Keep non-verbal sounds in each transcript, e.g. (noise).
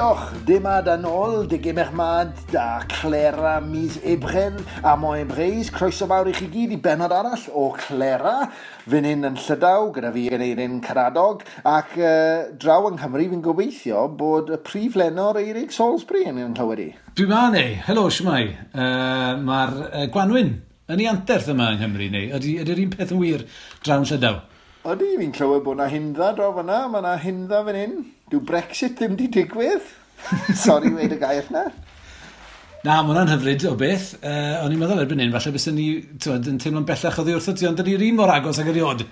diolch dyma dan ôl, dy gymermad da Clera mis Ebren a Mo Ebreis. Croeso fawr i chi gyd i benod arall o Clera, fyn hyn yn Llydaw, gyda fi yn Eirin Caradog, ac uh, draw yng Nghymru fi'n gobeithio bod y prif lenor Eirig Salisbury yn yn clywed i. Dwi ma neu, helo siwmai, uh, mae'r uh, Gwanwyn yn ei anterth yma yng Nghymru neu, ydy'r ydy un peth yn wir drawn Llydaw? Ydy, fi'n clywed bod yna hindda draw fyna, mae yna hindda fan hyn. Dyw Brexit ddim wedi digwydd. (laughs) Sorry, weid y gair na. Na, mae hwnna'n hyfryd o beth. Uh, o'n i'n meddwl erbyn hyn, falle bys ni twed, yn teimlo'n bellach o ddiwrtho ti, ond dydy'r un mor agos ag eriod.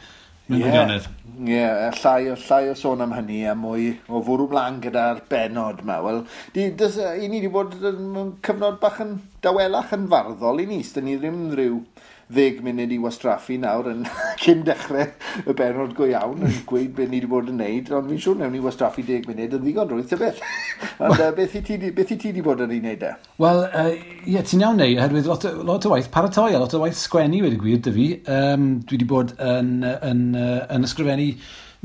Mae'n yeah. gwirionedd. Ie, yeah, llai, o, llai o sôn am hynny a mwy o fwrw blan gyda'r benod yma. Wel, di, dys, i ni wedi bod yn cyfnod bach yn dawelach yn farddol i ni, dyn ni ddim rhyw ddeg munud i wastraffu nawr yn (laughs) cyn dechrau y benod go iawn yn gweud beth ni wedi bod yn neud, ond fi'n siŵr newn ni wastraffu deg munud yn ddigon rwy'n tybeth. (laughs) Ond uh, beth i ti wedi bod yn ei wneud e? Wel, uh, ie, ti'n iawn neu, oherwydd lot, lot o waith paratoi a lot o waith sgwennu wedi gwir dy fi. Um, dwi wedi bod yn, yn, yn, yn ysgrifennu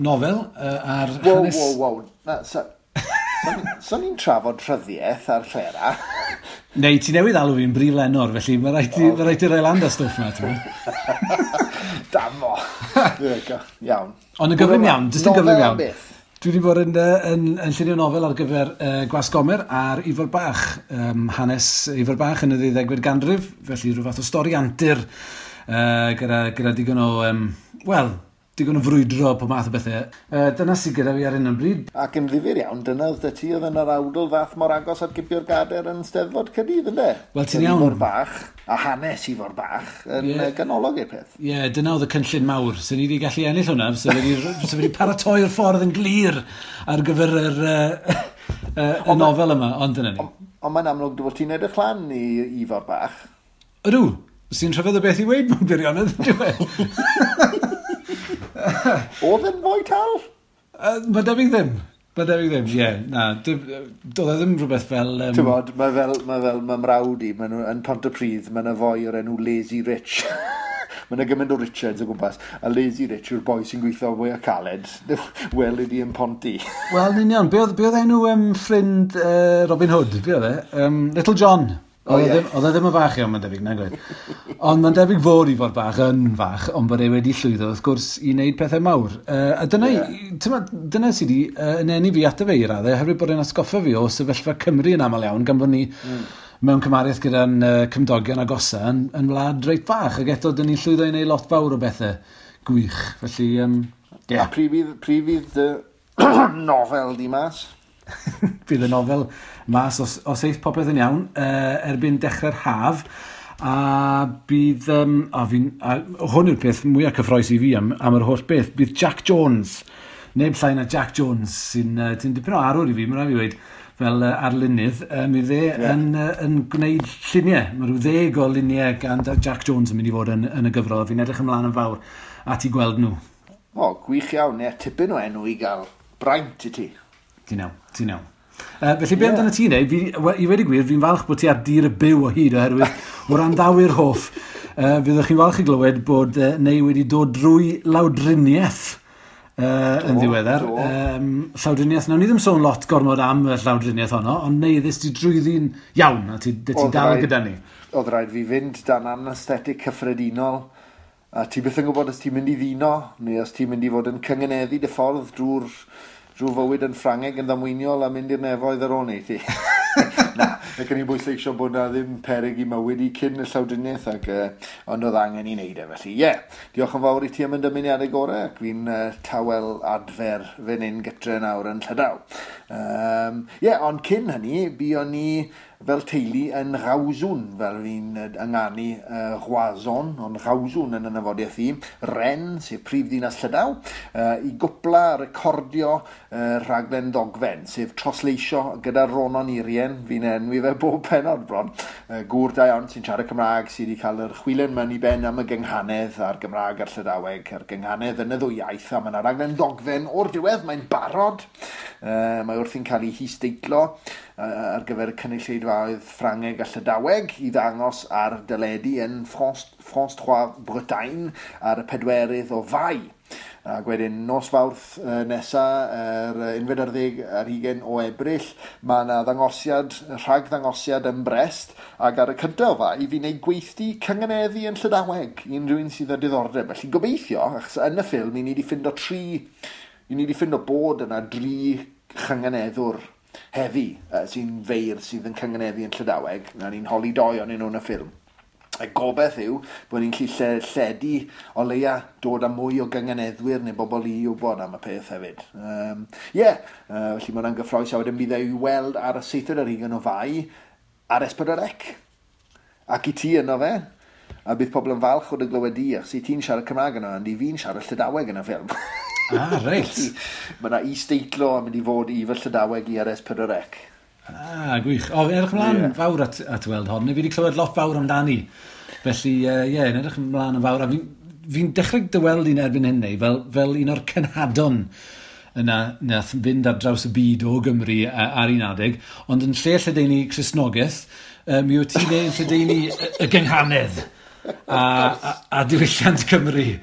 nofel uh, ar wow, hanes... Wow, wow, wow. (laughs) So ni'n trafod rhyddiaeth ar llera. (laughs) Neu, ti newydd alw fi'n brif lenor, felly mae rhaid ti oh. rhaid i'r Aelanda stwff na, ti'n (laughs) Damo. iawn. Ond yn gyflym iawn, jyst yn gyflym iawn. Dwi wedi bod yn, uh, yn, yn llunio nofel ar gyfer uh, Gwasgomer a'r Ifor Bach, um, hanes Ifor Bach yn y ddeuddegfed ganrif, felly rhyw fath o stori antur uh, gyda, gyda digon o, um, wel, digon o frwydro po math o bethau. Uh, dyna sydd gyda fi ar un o'n bryd. Ac yn ddifur iawn, dyna oedd ti oedd yn yr awdl fath mor agos at gipio'r gader yn steddfod cydydd, ynddo? Wel, ti'n iawn. Ifor bach, a hanes i fo'r bach, yn yeah. ganolog i'r peth. Ie, yeah, dyna oedd y cynllun mawr. Sy'n ni wedi gallu ennill hwnna, sy'n wedi paratoi'r ffordd yn glir ar gyfer yr, uh, (laughs) uh, y nofel yma, ond dyna ni. Ond mae'n amlwg dy fod ti'n edrych lan i i fo'r bach. Ydw, sy'n rhyfedd o beth i weid mewn gwirionedd, dwi'n (laughs) (laughs) Oedd yn fwy tal? Uh, mae debyg ddim. Mae debyg ddim, ie. Yeah, na, doedd e ddim rhywbeth fel... Um... Ti'n bod, mae fel, mae fel, mae mrawd i, maen nhw yn Pontypridd, mae yna fwy o'r enw Lazy Rich. (laughs) mae yna gymaint o Richards o gwmpas, a Lazy Rich yw'r boi sy'n gweithio fwy o caled, (laughs) wel i yn Ponty. Wel, ni'n iawn, be oedd enw um, ffrind uh, Robin Hood, be oedd e? Um, Little John. Oedd e ddim, e ddim yn fach iawn, mae'n debyg, na oedd. Ond mae'n debyg fod i fod bach yn fach, ond bod e wedi llwyddo, wrth gwrs, i wneud pethau mawr. Uh, a dyna, yeah. dyna sydd wedi uh, yn enni fi ato fe i raddau, oherwydd bod e'n asgoffa fi o sefyllfa Cymru yn aml iawn, gan bod ni mm. mewn cymariaeth gyda'n uh, cymdogion agosa yn, yn wlad reit fach, ac eto, dyn ni'n llwyddo i wneud lot fawr o bethau gwych. Felly, um, yeah. A prif fydd, prif fydd uh, (clears throat) nofel di mas? (laughs) bydd y nofel mas os, os eith popeth yn iawn uh, erbyn dechrau'r haf a bydd um, a fi'n, a, hwn yw'r peth mwyaf cyffroes i fi am, am yr holl beth bydd Jack Jones neb llai na Jack Jones sy'n uh, dipyn o arwr i fi mae'n rhaid i weid fel uh, arlunydd, uh, mi dde yeah. yn, uh, yn gwneud lluniau. Mae rhyw ddeg o luniau gan Jack Jones yn mynd i fod yn, yn y gyfrol. Fi'n edrych ymlaen yn fawr at i gweld nhw. O, gwych iawn, neu tipyn o enw i gael braint i ti. Ti'n iawn. Ti'n iawn. Uh, felly, be yeah. amdano ti neu? I wedi gwir, fi'n falch bod ti ar dir y byw o hyd oherwydd (laughs) o ran dawyr hoff. Uh, fyddwch chi'n falch i glywed bod uh, neu wedi dod drwy lawdriniaeth uh, do, yn ddiweddar. Do. Um, llawdriniaeth, nawn ni ddim sôn lot gormod am y llawdriniaeth honno, ond neiddus ti drwy ddyn iawn a ti, ti dal gyda ni. Oedd rhaid fi fynd dan anesthetic cyffredinol, a ti byth yn gwybod os ti'n mynd i ddino, neu os ti'n mynd i fod yn cyngeneddu dy ffordd drwy'r rhyw fywyd yn Ffrangeg yn ddamweiniol a mynd i'r nefoedd ar ôl neithi. (laughs) na, ac yn i'n bwysleisio bod na ddim peryg i mywyd i cyn y llawdriniaeth ac uh, ond oedd angen i wneud e felly. Ie, yeah, diolch yn fawr i ti am y dymuniadau gorau ac fi'n uh, tawel adfer fan hyn gytre nawr yn Llydaw. Ie, um, yeah, ond cyn hynny, buon ni fel teulu yn Rawswn, fel fi'n ynganu uh, Rwazon, ond Rawswn yn y nafodiaeth i, Ren, sef prif ddinas Llydaw, uh, i gwpla recordio uh, rhaglen ddogfen, sef trosleisio gyda Ronon Irien, fi'n enwi fe bob penod bron, uh, gŵr da iawn sy'n siarad Cymraeg, sydd wedi cael yr chwilen mewn i ben am y gynghanedd a'r Gymraeg a'r Llydaweg, a'r gynghanedd yn y ddwy iaith, a mae'n raglen ddogfen o'r diwedd, mae'n barod, uh, mae wrthi'n cael ei histeitlo uh, ar gyfer y cynulleidfa gyrfaoedd Ffrangeg a Llydaweg i ddangos ar dyledu yn France, France 3 Bretagne ar y pedwerydd o fai. Ac wedyn nos fawrth uh, nesaf, yr er, 11 ar 20 o ebryll, mae yna ddangosiad, rhag ddangosiad ym Brest, ac ar y cyntaf o i fi wneud gweithdi cyngeneddi yn Llydaweg, unrhyw'n sydd â diddordeb. Felly gobeithio, achos yn y ffilm, i ni wedi ffindo tri, i ni wedi ffindo bod yna dri chyngeneddwr heddi, uh, sy'n feir sydd yn cyngeneddu yn Llydaweg, na ni'n holi doi o'n nhw'n y ffilm. Y gobeith yw bod ni'n lle lledu o leia dod â mwy o gyngeneddwyr neu bobl i wybod am y peth hefyd. Ie, um, yeah, uh, felly mae hwnna'n gyffroes a wedyn bydd ei weld ar y seithfed yr hugen o fai ar Esbydorec. Ac i ti yno fe, a bydd pobl yn falch o dy glywed i, ac sy'n ti'n siarad Cymraeg yna, ond i fi'n siarad Llydaweg yn y ffilm. Ah, reit. (laughs) Mae yna is-deitlo yn mynd i fod i fy Llydaweg i RS Pedorec. Ah, gwych. O, fi'n edrych ymlaen yeah. fawr at, at weld hon. Fi wedi clywed lot fawr amdani. Felly, ie, uh, yeah, yn edrych ymlaen yn fawr. A fi'n fi dechrau dyweld i'n erbyn hynny, fel, fel un o'r cynhadon yna nath fynd ar draws y byd o Gymru a, ar un adeg, ond yn lle lledeini Cresnogaeth, mi um, wyt ti'n ei lledeini y, y gynghanedd a, a, a diwylliant Cymru i,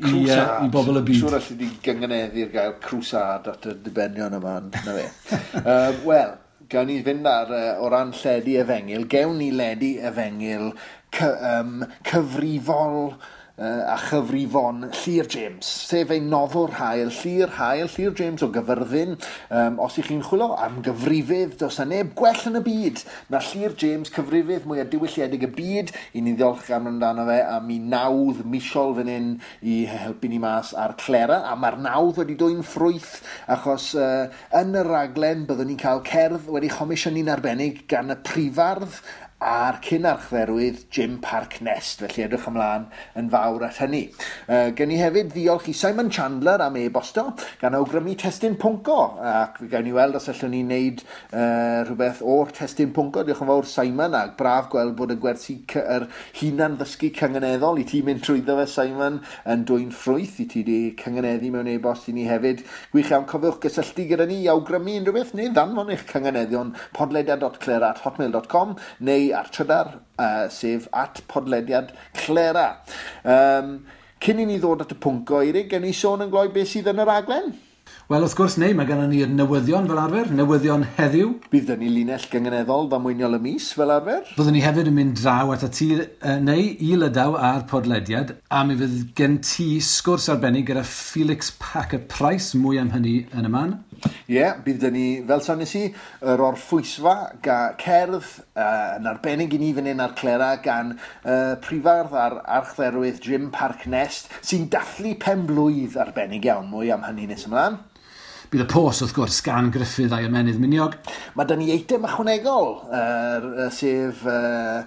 uh, i bobl y byd. Siwr allai di gyngeneddu'r gael crwsad at y dibenion yma, na fe. (laughs) um, Wel, gawn ni fynd ar, uh, o ran lledu efengil, gewn ni ledu efengil cy, um, cyfrifol, uh, a chyfrifon Llyr James, sef ei noddwr hael, Llyr Hael, Llyr James o gyfyrddin. Um, os ych chi'n chwilio am gyfrifydd, dos na neb gwell yn y byd na Llyr James, cyfrifydd mwyaf diwylliedig y byd. I ni ddiolch am amdano fe a mi nawdd misol fan hyn i helpu ni mas ar Clera, a mae'r nawdd wedi dwy'n ffrwyth achos uh, yn y raglen byddwn ni'n cael cerdd wedi chomisiyni'n arbennig gan y prifardd a'r cyn archferwydd Jim Park Nest, felly edrych ymlaen yn fawr at hynny. Uh, gen i hefyd ddiolch i Simon Chandler am e-bosto gan awgrymu testyn pwnco, ac gawn i weld os allwn ni wneud uh, rhywbeth o'r testyn pwnco. Diolch yn fawr Simon, ac braf gweld bod y gwersi yr hunan ddysgu cyngeneddol i ti mynd trwyddo fe Simon yn dwy'n ffrwyth i ti wedi cyngeneddu mewn e-bost i ni hefyd. Gwych iawn cofiwch gysylltu gyda ni i awgrymu unrhyw beth neu ddanfon eich cyngeneddion podlediad.clera neu ar trydar, uh, sef at podlediad Clera. Um, cyn i ni ddod at y pwnc o Eirig, gen i sôn yn gloi beth sydd yn yr aglen. Wel, wrth gwrs, neu, mae gennym ni'r newyddion fel arfer, newyddion heddiw. Bydd ni linell gyngeneddol ddamweiniol y mis fel arfer. Byddwn ni hefyd yn mynd draw at y tir, uh, neu i lydaw a'r podlediad, a mi fydd gen ti sgwrs arbennig gyda Felix Packer Price, mwy am hynny yn y man. Ie, yeah, bydd ni, fel sa'n nes i, yr orffwysfa ga cerdd uh, yn arbennig i ni fan hyn ar Clera gan uh, prifardd ar archdderwydd Jim Park Nest sy'n dathlu pen blwydd arbennig iawn mwy am hynny nes ymlaen. Bydd y pos wrth gwrs gan Griffith a'i ymenydd Miniog. Mae dyn ni eitem ychwanegol, uh, sef uh,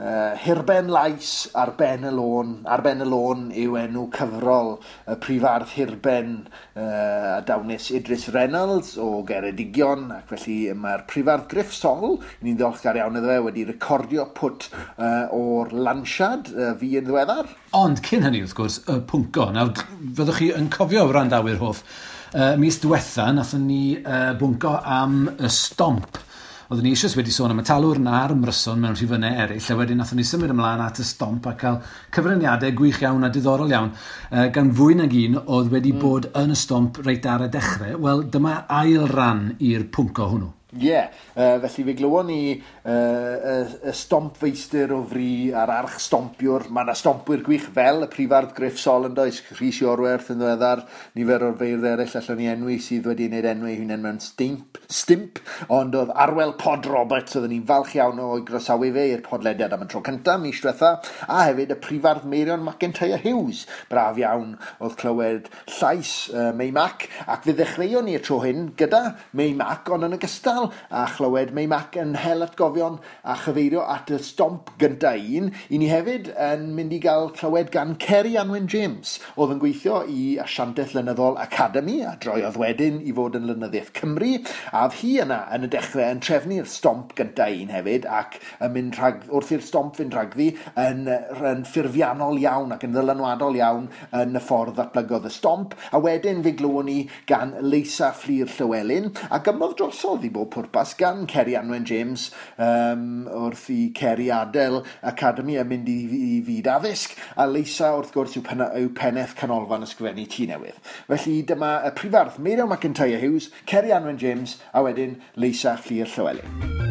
Uh, Hirben Lais ar Ben y Lôn. Ar Ben y Lôn yw enw cyfrol y prifardd Hirben uh, a dawnes Idris Reynolds o Geredigion ac felly mae'r prifardd Griff Sol, ni'n ddiolchgar iawn iddo fe, wedi recordio pwt uh, o'r lansiad uh, fi yn ddiweddar. Ond cyn hynny wrth gwrs, y pwnco. Nawr, fyddwch chi yn cofio wrandawyr hoff, uh, mis diwetha nathon ni uh, bwnco am y stomp Oedden ni eisiau wedi sôn am y talwr na'r ymryson mewn rhifynnau eraill, a wedyn nathon ni symud ymlaen at y stomp a cael cyfraniadau gwych iawn a diddorol iawn, uh, gan fwy nag un oedd wedi mm. bod yn y stomp reit ar y dechrau. Wel, dyma ail ran i'r pwnc o hwnnw. Ie, yeah. uh, felly fe glywon ni uh, y, y stomp feistr o fri a'r arch stompiwr. Mae yna stompwyr gwych fel y prifardd Griff Sol yn does, Rhys Iorwerth yn ddiweddar, nifer o'r feirdd eraill allan ni enwi sydd wedi wneud enwi hunain mewn stimp, stimp, ond oedd Arwel Pod Roberts oedden ni'n falch iawn o grosawu fe i'r podlediad am y tro cyntaf, mis diwetha, a hefyd y prifardd Meirion McIntyre Hughes. Braf iawn oedd clywed llais uh, May Mac, ac fe ddechreuon ni y tro hyn gyda May Mac, ond yn ogystal sbesial a chlywed May Mac yn hel atgofion a chyfeirio at y stomp gyntaf un. I ni hefyd yn mynd i gael clywed gan Kerry Anwen James, oedd yn gweithio i asiantaeth Lynyddol Academy a droiodd wedyn i fod yn Lynyddiaeth Cymru. A oedd hi yna yn y dechrau yn trefnu'r stomp gyntaf un hefyd ac yn mynd rhag, wrth i'r stomp fynd rhagddi yn, yn ffurfiannol iawn ac yn ddylanwadol iawn yn y ffordd ddatblygodd y stomp. A wedyn fe glywon ni gan Leisa Fflir Llywelyn a gymodd drosodd i bob pwrpas gan Ceri Anwen James um, wrth i Ceri Adel Academy yn mynd i, i fyd addysg a Leisa wrth gwrs yw, pen, yw peneth canolfan ysgrifennu tu newydd. Felly dyma y prifardd Meirio McIntyre Hughes, Ceri Anwen James a wedyn Leisa Llyr Llywelyn.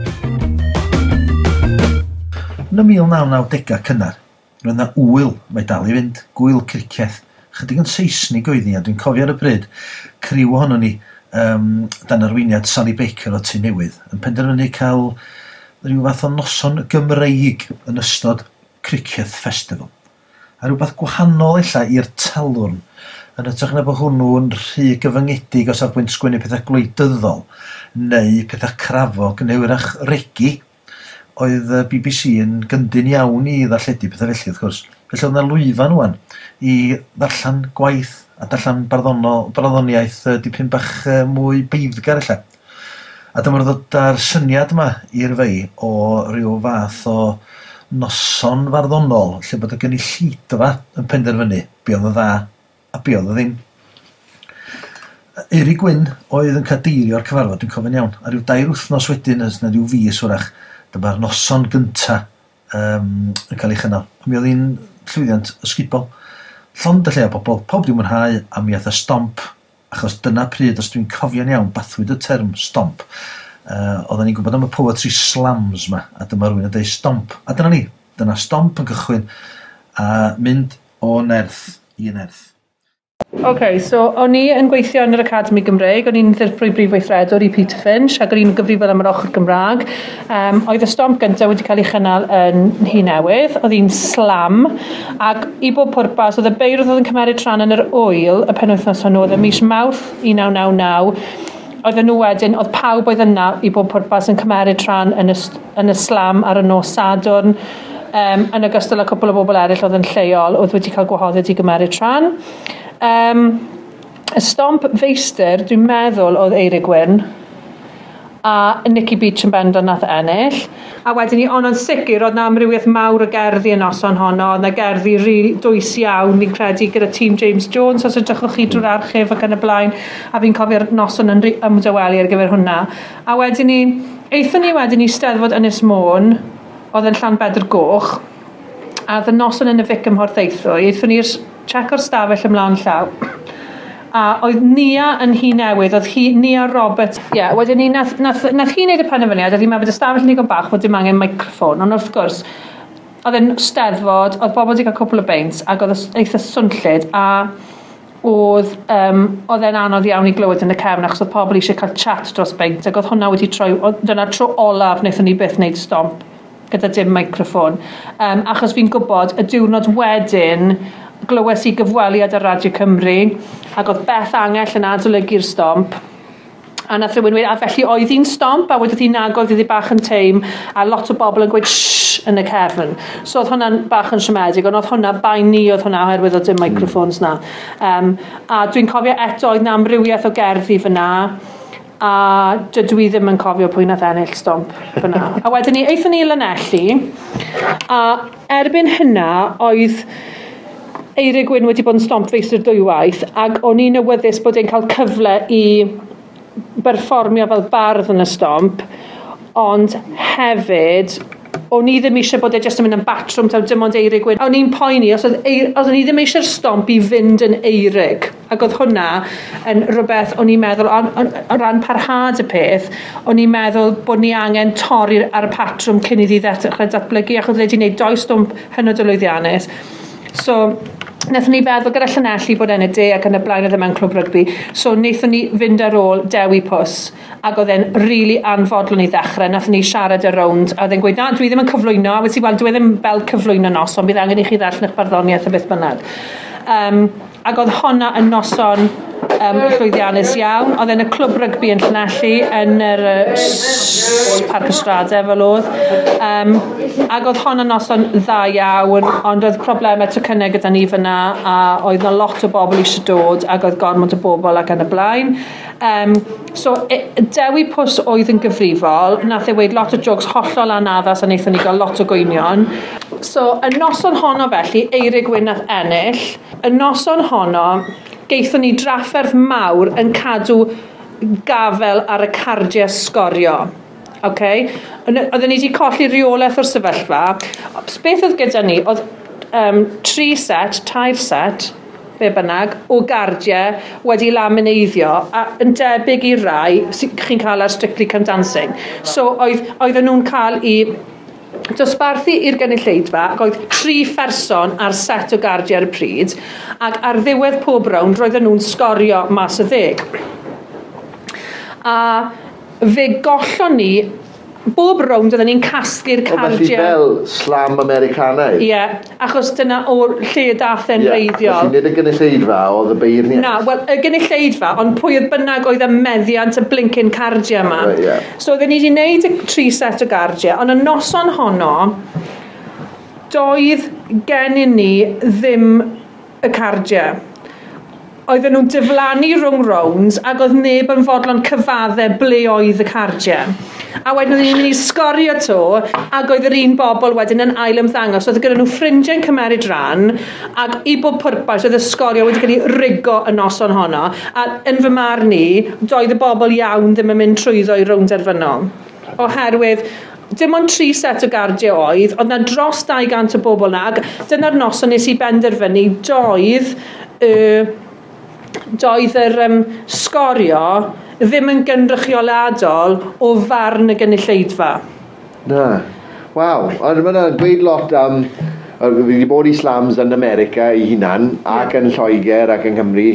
Yn y 1990 cynnar, roedd yna wyl mae dal i fynd, gwyl cricieth. Chydig yn Saesnig oedd ni, a dwi'n cofio ar y bryd, criw ohono ni um, dan arweiniad Sally Baker o tu newydd yn penderfynu cael rhyw fath o noson Gymreig yn ystod Cricket Festival. A rhywbeth gwahanol efallai i'r talwrn yn ytrach na bod hwnnw'n rhy gyfyngedig os ar bwynt sgwennu pethau gwleidyddol neu pethau crafog neu wrach regi oedd BBC yn gyndyn iawn i ddarlledu pethau felly wrth gwrs. Felly oedd yna lwyfan wwan i ddarllen gwaith a darllen barddoniaeth uh, dipyn bach uh, mwy beiddgar lle. A dyma'r ddod â'r syniad yma i'r fei o ryw fath o noson farddonol lle bod y gynulleidfa yn penderfynu be oedd y dda a be oedd y ddim. Eri Gwyn oedd yn cadeirio ar cyfarfod, dwi'n cofyn iawn, a ryw dair wythnos wedyn, ys na ryw fus wrach, dyma'r noson gynta um, yn cael ei chynnal. Mi oedd hi'n llwyddiant ysgubol Llond y lle o bobl, pob di mwynhau a mi aeth y stomp, achos dyna pryd, os dwi'n cofio'n iawn, bathwyd y term stomp. Uh, oedden ni'n gwybod am y poetry slams ma, a dyma rhywun yn dweud stomp. A dyna ni, dyna stomp yn cychwyn, a mynd o nerth i nerth. OK, so o'n i yn gweithio yn yr Academi Gymreig, o'n i'n ddirprwy brif weithredwr i Peter Finch, ac o'n i'n gyfrifol am yr ochr Gymraeg. Um, oedd y stomp gyntaf wedi cael ei chynnal yn hi newydd, oedd hi'n slam, ac i bob pwrpas, oedd y beirdd oedd yn cymeriad tran yn yr wyl, y penwythnos hwnnw, oedd y mis Mawrth 1999, oedd nhw wedyn, oedd pawb oedd yna i bob pwrpas yn cymeriad tran yn y, yn y slam ar y nos Sadwrn, um, yn ogystal â cwpl o bobl eraill oedd yn lleol, oedd wedi cael gwahoddiad i gymeriad tran. Um, y stomp feister, dwi'n meddwl, oedd Eirig Wyn. A Nicky Beach yn bendon nath ennill. A wedyn ni, ond yn sicr, oedd na amrywiaeth mawr o gerddi yn noson honno. Oedd na gerddi rili dwys iawn, fi'n credu, gyda tîm James Jones, os ydrychwch chi drwy'r archif ac yn y blaen. A fi'n cofio'r noson yn ymdawelu ar gyfer hwnna. A wedyn ni, eithon ni wedyn ni steddfod Ynys Môn, oedd yn Llanbedr Goch. A oedd y noson yn y Fic ymhorthaethwy, eithon ni'r check o'r stafell ymlaen llaw. A oedd Nia yn hi newydd, oedd hi, Nia Roberts. Ie, yeah, wedyn ni, nath, nath, nath hi wneud y penderfyniad, oedd hi'n meddwl bod y stafell yn digon bach, bod dim angen microffon, ond wrth gwrs, oedd e'n steddfod, oedd bobl wedi cael cwpl o beint, ac oedd eitha swnllid, a oedd, um, oedd e'n anodd iawn i glywed yn y cefn achos oedd pobl eisiau cael chat dros beint ac oedd hwnna wedi troi, dyna tro olaf wnaethon ni byth wneud stomp gyda dim microffon um, achos fi'n gwybod y diwrnod wedyn glywes i gyfweliad ar Radio Cymru, ac oedd Beth Angell yn adolygu'r stomp. A nath rhywun wedi, a felly oedd hi'n stomp, a wedi hi'n agodd iddi bach yn teim, a lot o bobl yn gweud shh yn y cefn. So oedd hwnna'n bach yn siomedig, ond oedd hwnna bain ni oedd hwnna, oherwydd oedd dim hmm. microphones na. Um, a dwi'n cofio eto oedd na amrywiaeth o gerddi fyna, a dydw i ddim yn cofio pwy nath ennill stomp fyna. (laughs) A wedyn ni, eithon ni Lanelli, a erbyn hynna oedd Eirig Gwyn wedi bod yn stomp feistr dwywaith ac o'n i'n awyddus bod e'n cael cyfle i berfformio fel bardd yn y stomp ond hefyd o'n i ddim eisiau bod e jyst yn mynd yn batrwm taw dim ond eirig wedyn. O'n i'n poeni, os oedd, eir, o'n i ddim eisiau'r stomp i fynd yn eirig, ac oedd hwnna yn rhywbeth o'n i'n meddwl, o ran parhad y peth, o'n i'n meddwl bod ni angen torri ar y patrwm cyn iddi ddechrau datblygu, achos wedi e gwneud doi stomp hynod o lwyddiannus. So, Nethon ni feddwl gyda Llanelli bod yn y de ac yn y blaen oedd e mewn clwb rygbi. So wnaethon ni fynd ar ôl Dewi Pws ac oedd e'n rili really anfodlon i ddechrau. Nethon ni siarad y rownd a oedd e'n gweud, na, dwi ddim yn cyflwyno. A wedi weld, dwi ddim fel cyflwyno nos, ond bydd angen i chi ddarllen eich barddoniaeth y beth bynnag. Um, ac oedd honna yn noson um, llwyddiannus iawn. Oedd yn y clwb rygbi yn Llanelli yn yr uh, Parc Ystrade fel oedd. Um, ac oedd hon yn noson dda iawn, ond oedd problemau tocynnau gyda ni fyna a oedd na lot o bobl eisiau dod ac oedd gormod o bobl ac yn y blaen. Um, so e, Dewi Pws oedd yn gyfrifol, nath ei weid lot o jogs hollol anaddas a wnaethon ni gael lot o gwynion. So, y noson honno felly, Eirig Wyn nath ennill. Y noson honno, geithon ni drafferth mawr yn cadw gafel ar y cardiau sgorio. Okay? Oedden ni wedi colli reolaeth o'r sefyllfa. Beth oedd gyda ni? Oedd um, tri set, tair set, be bynnag, o gardiau wedi lamineiddio a yn debyg i rai sy'n chi'n cael ar Strictly Come Dancing. So oedd, oedden nhw'n cael i dosbarthu i'r gynulleidfa ac oedd tri pherson ar set o gardiau ar y pryd ac ar ddiwedd pob rownd roedden nhw'n sgorio mas y ddeg. A fe gollon ni bob rownd oedden ni'n casglu'r cardiau. Felly fel slam Americanaidd? Ie, yeah, achos dyna o'r lle dath dathau'n yeah, reiddiol. Felly nid y gynulleidfa oedd y beir ni. Na, wel, y gynulleidfa, ond pwy oedd bynnag oedd y meddiant y blincyn cardiau yma. Right, yeah. So oedden ni wedi gwneud y tri set o gardiau, ond y noson honno, doedd gennym ni ddim y cardiau oedden nhw'n diflannu rhwng rounds ac oedd neb yn fodlon cyfaddau ble oedd y cardiau. A wedyn oedden ni'n mynd i sgorio to, ac oedd yr un bobl wedyn yn ail ymddangos. Oedd gyda nhw ffrindiau'n cymeryd rhan, ac i bob pwrpas oedd y sgorio wedi cael ei rigo y noson honno. A yn fy marn ni, doedd y bobl iawn ddim yn mynd trwyddo i rownd erfynol. Oherwydd, dim ond tri set o gardiau oedd, oedd na dros 200 o bobl nag. Dyna'r noson nes i benderfynu doedd, uh, doedd yr um, sgorio ddim yn gynrychioladol o farn y gynulleidfa. Na. Waw, ond mae'n dweud lot am... Um, Fi wedi bod i slams yn America i hunan, ac yn Lloegr ac yn Cymru,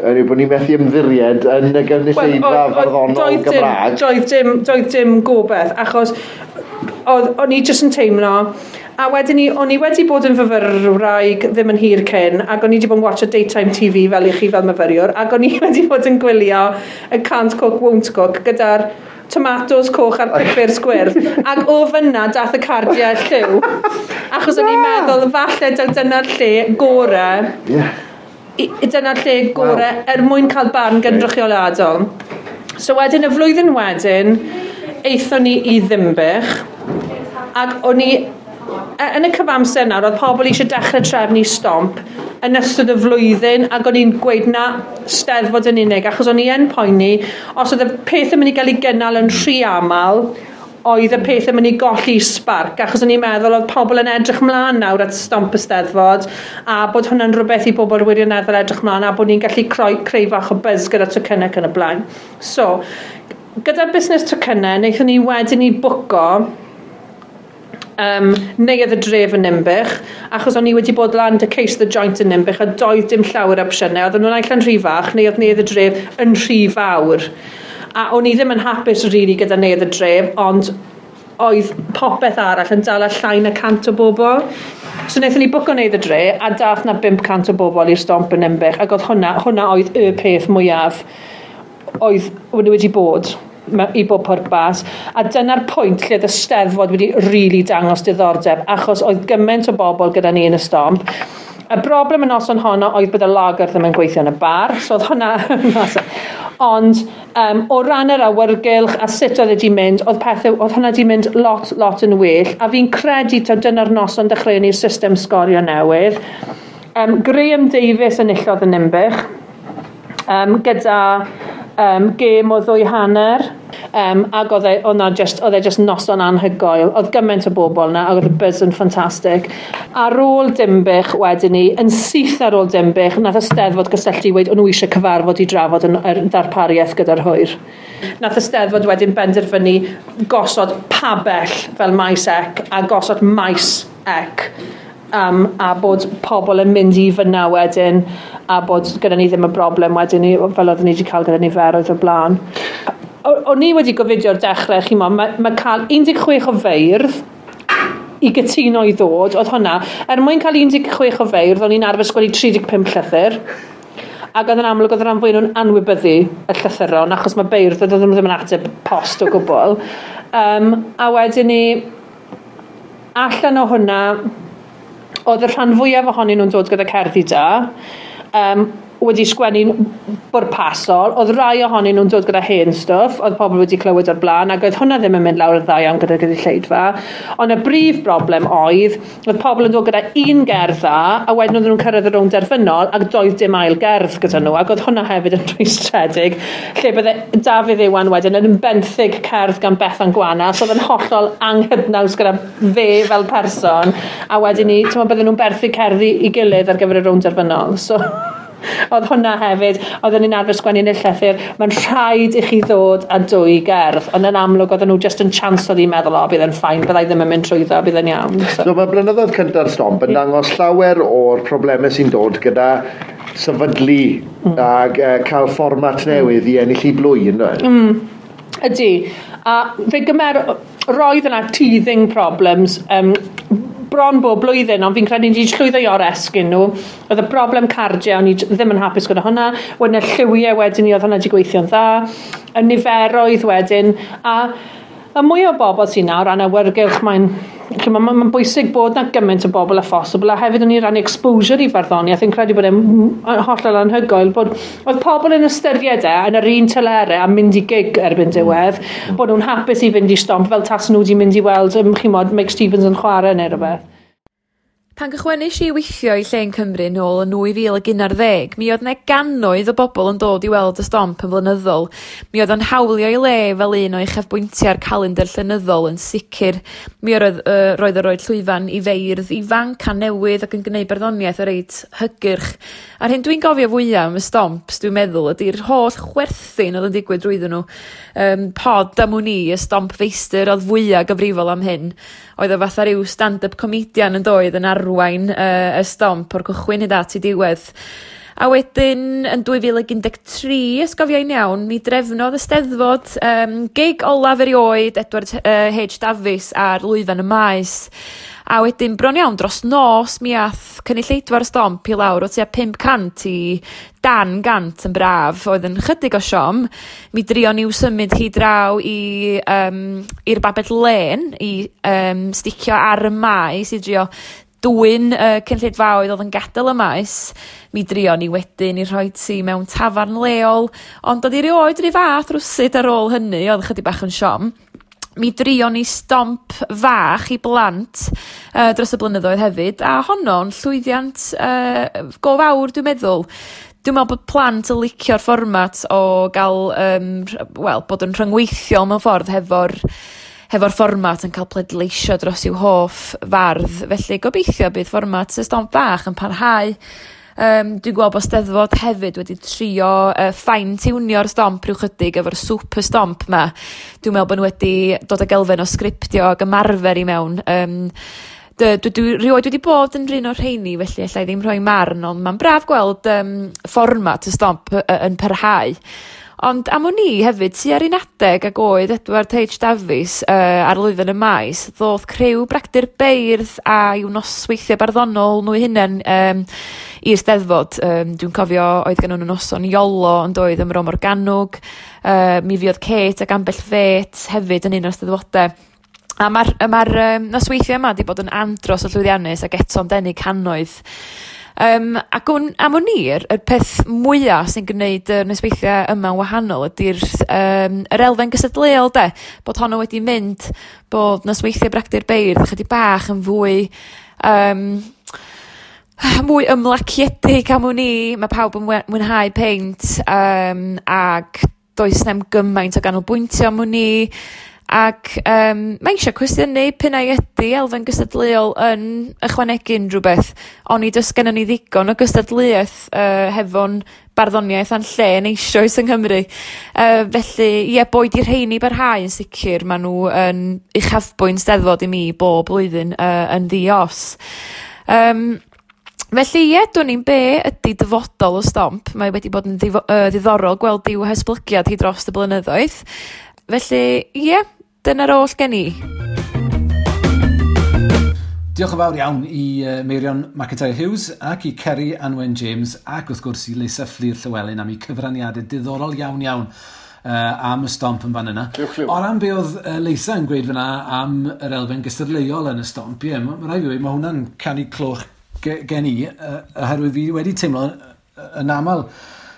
yn yw bod ni'n methu ymddiried yn y gynulleidfa well, farddonol Gymraeg. Doedd dim, doedd dim gobeith, achos o'n i jyst yn teimlo A wedyn ni, o'n i wedi bod yn fyfyrwraig ddim yn hir cyn, ac o'n i wedi bod yn watch o daytime TV fel i chi fel myfyriwr, ac o'n i (laughs) wedi bod yn gwylio y can't cook, won't cook, gyda'r tomatoes coch a'r pepper sgwyrdd. (laughs) Ac o fyna dath y cardiau lliw. Achos o'n i'n meddwl, falle dyna'r lle gore. Yeah. Dyna'r lle gore wow. er mwyn cael barn gynrychioladol. So wedyn, y flwyddyn wedyn, eithon ni i ddimbych. Ac o'n i yn y cyfamser nawr, oedd pobl eisiau dechrau trefnu stomp yn ystod y flwyddyn ac o'n i'n gweud na steddfod yn unig achos o'n i yn poeni os oedd y peth yn mynd i gael ei gynnal yn rhy aml oedd y peth yn mynd i golli sbarc achos o'n i'n meddwl oedd pobl yn edrych mlaen nawr at stomp y steddfod a bod hwnna'n rhywbeth i bobl wirioneddol edrych mlaen a bod ni'n gallu creu, creu fach o buzz gyda tocynnau yn y blaen. So, gyda'r busnes tocynnau, wnaethon ni wedyn i bwco um, neu y dref yn Nimbych, achos o'n i wedi bod lan dy ceis the joint yn Nimbych a doedd dim llawer opsiynau, oedden nhw'n allan rhy fach, neu oedd neu y dref yn rhy fawr. A o'n i ddim yn hapus rili really gyda neu y dref, ond oedd popeth arall yn dal llain y cant o bobl. So wnaethon ni bwc o neud y dre, a dath na 500 o bobl i'r stomp yn Nimbych, ac oedd hwnna, hwnna oedd y peth mwyaf oedd wedi bod i bob pwrpas. A dyna'r pwynt lle y steddfod wedi rili really dangos diddordeb, achos oedd gymaint o bobl gyda ni yn y stomp. Y broblem yn noson honno oedd bod y lager ddim yn gweithio yn y bar, so oedd hwnna... (laughs) Ond um, o ran yr awyrgylch a sut oedd wedi mynd, oedd pethau, oedd hwnna wedi mynd lot, lot yn well. A fi'n credu ta dyna'r noson dechrau ni'r system sgorio newydd. Um, Graham Davies yn illodd yn nimbych. Um, gyda um, gêm o ddwy hanner, um, ac oedd e, oedd e just, oedd e just noson anhygoel. Oedd gymaint o bobl na, ac oedd y buzz yn ffantastig. Ar ôl Dimbych wedyn ni, yn syth ar ôl Dimbych, nath y steddfod gysylltu i o'n nhw eisiau cyfarfod i drafod yn, er, darpariaeth gyda'r hwyr. Nath y steddfod wedyn benderfynu gosod pabell fel maes ec a gosod maes ec um, a bod pobl yn mynd i fyna wedyn a bod gyda ni ddim y broblem wedyn ni, fel oedden ni wedi cael gyda ni feroedd o blaen. O'n i wedi gofidio'r dechrau, chi mo, mae mae cael 16 o feirdd i gytuno i ddod, oedd hwnna, er mwyn cael 16 o feirdd, o'n i'n arfer sgwennu 35 llythyr, ac oedd yn amlwg oedd rhan fwy nhw'n anwybyddu y llythyron, achos mae beirdd oedd nhw ddim yn ateb post o gwbl. Um, a wedyn ni, allan o hwnna, Oedd y rhan fwyaf ohonyn nhw'n dod gyda cerddi da. Um, wedi sgwennu'n bwrpasol, oedd rai ohonyn nhw'n dod gyda hen stwff, oedd pobl wedi clywed o'r blaen, ac oedd hwnna ddim yn mynd lawr y ddau am gyda gyda lleidfa. Ond y brif broblem oedd, oedd pobl yn dod gyda un gerdd dda, a wedyn oedd nhw'n cyrraedd yr rownd derfynol, ac doedd dim ail gerdd gyda nhw, ac oedd hwnna hefyd yn (laughs) rhwystredig, lle bydde Dafydd Iwan wedyn yn benthyg cerdd gan Bethan Gwanas, oedd yn hollol anghydnaws gyda fe fel person, a wedyn ni, ti'n bydden nhw'n berthu cerddi i gilydd ar gyfer y rownd derfynol. So, (laughs) Oedd hwnna hefyd, oedden ni'n arfer sgwennu yn y llythyr, mae'n rhaid i chi ddod a dwy gerdd, ond yn amlwg oedd nhw just yn chans oedd i'n meddwl, o, bydd yn ffain, byddai ddim yn mynd trwyddo, bydd yn iawn. So, so mae blynyddoedd cyntaf stomp yn dangos llawer o'r problemau sy'n dod gyda sefydlu mm. ac uh, cael fformat newydd i ennill i blwy'n ynddo? Mm. Ydy. A fe gymer roedd yna teething problems um, bron bob blwyddyn, ond fi'n credu ni wedi llwyddo i o'r esgyn nhw. Oedd y broblem cardiau, o'n i ddim yn hapus gyda hwnna. Wedyn y lliwiau wedyn ni, oedd hwnna wedi gweithio'n dda. Y niferoedd wedyn. A y mwy o bobl sy'n nawr, a'n awyrgylch mae'n Mae'n ma, ma bwysig bod na gymaint o bobl a phosibl, a hefyd o'n i rannu exposure i farddoniaeth, yn credu bod e'n hollol anhygoel, bod oedd pobl yn ystyried e yn yr un tylerau a mynd i gig erbyn diwedd, mm. bod nhw'n hapus i fynd i stomp fel tas nhw wedi mynd i weld, um, chi mod, Mike Stevens yn chwarae neu rhywbeth. Pan gychwennis i weithio i Llên Cymru nôl yn 2011, mi oedd yna gannoedd o bobl yn dod i weld y stomp yn flynyddol. Mi oedd yn hawlio i le fel un o uchafbwyntiau'r calendar llynyddol yn sicr. Mi oedd uh, roedd yr oed llwyfan i feirdd ifanc a newydd ac yn gwneud barddoniaeth o reit hygyrch. A'r hyn dwi'n gofio fwyaf am y stomps, dwi'n meddwl, ydy'r holl chwerthin oedd yn digwydd drwyddyn nhw. Um, pod am wni, y stomp feistr oedd fwyaf gyfrifol am hyn oedd o fatha rhyw stand-up comedian yn doedd yn arwain uh, y stomp o'r cychwyn hyd at i diwedd. A wedyn, yn 2013, ysgofiau'n iawn, mi drefnodd y steddfod um, gig olaf erioed Edward uh, H Davies ar lwyfan y maes. A wedyn bron iawn dros nos mi ath cynulleidfa'r stomp i lawr o tua 500 i dan gant yn braf oedd yn chydig o siom. Mi drio ni'w symud hi draw i, um, i'r Babed Len i um, sticio ar y maes i drio dwy'n uh, cynllidfaoedd oedd yn gadael y maes, mi drio i wedyn i rhoi ti mewn tafarn leol, ond oedd i rioed rhyw fath rwsyd ar ôl hynny, oedd chydig bach yn siom. Mi drion ni stomp fach i blant uh, dros y blynyddoedd hefyd, a honno'n llwyddiant uh, go fawr dwi'n meddwl dwi'n meddwl bod plant yn licio'r fformat o gael, um, wel, bod yn rhyngweithiol mewn ffordd hefo'r hefo'r fformat yn cael pledleisio dros i'w hoff fardd. Felly gobeithio bydd fformat y stomp bach yn parhau Um, dwi'n gweld bod steddfod hefyd wedi trio uh, fine-tunio'r stomp rhyw chydig efo'r super stomp ma. Dwi'n meddwl bod nhw wedi dod ag elfen o sgriptio ag ymarfer i mewn. Um, dwi, dwi, dwi rioed wedi bod yn rhan o'r rheini, felly allai ddim rhoi marn, ond mae'n braf gweld um, fformat y stomp yn parhau. Ond am o'n i hefyd, tu ar un adeg ag oedd Edward H Davies uh, ar lwyddyn y maes, ddodd crew bragdur beirdd a i'w nosweithiau barddonol nhw hunain um, i Steddfod. Um, Dwi'n cofio oedd gen nhw'n noson iolo, ond oedd ym Rom Organwg, uh, mi fiodd Kate ac Ambell Fet hefyd yn un o'r Steddfodau. A mae'r ma um, nosweithiau yma wedi bod yn andros o llwyddiannus ac eto'n denu cannoedd. Um, ac on, am o'n ir, y peth mwyaf sy'n gwneud yr nesweithiau yma'n wahanol ydy'r um, yr elfen gysadleol de, bod honno wedi mynd, bod nesweithiau bragdi'r beirdd chydig bach yn fwy um, mwy ymlaciedig am o'n i, mae pawb yn mwynhau peint um, ac does nem gymaint o ganolbwyntio am o'n i, Ac um, mae eisiau cwestiynu pynau ydy elfen gystadleuol yn ychwanegu'n rhywbeth. ond i dys gen ni ddigon o gystadleuaeth uh, hefo'n barddoniaeth a'n lle yn eisoes yng Nghymru. Uh, felly, ie, boed i'r rheini barhau yn sicr, maen nhw yn uchafbwynt steddfod i mi bob blwyddyn uh, yn ddios. Um, Felly ie, dwi'n ni'n be ydy dyfodol o stomp. Mae wedi bod yn ddiddorol gweld diw hesblygiad hi dros y blynyddoedd. Felly, ie, Dyna'r oll gen i. Diolch yn fawr iawn i uh, Meirion McIntyre Hughes ac i Kerry Anwen James ac wrth gwrs i Leisa Fflir Llywelyn am eu cyfraniadau diddorol iawn iawn uh, am y stomp yn fan yna. O ran be oedd uh, Leisa yn gweud fyna am yr elfen gystadleuol yn y stomp, ie, yeah, mae rhaid i fi, mae hwnna'n canu cloch gen i, uh, oherwydd fi wedi teimlo yn aml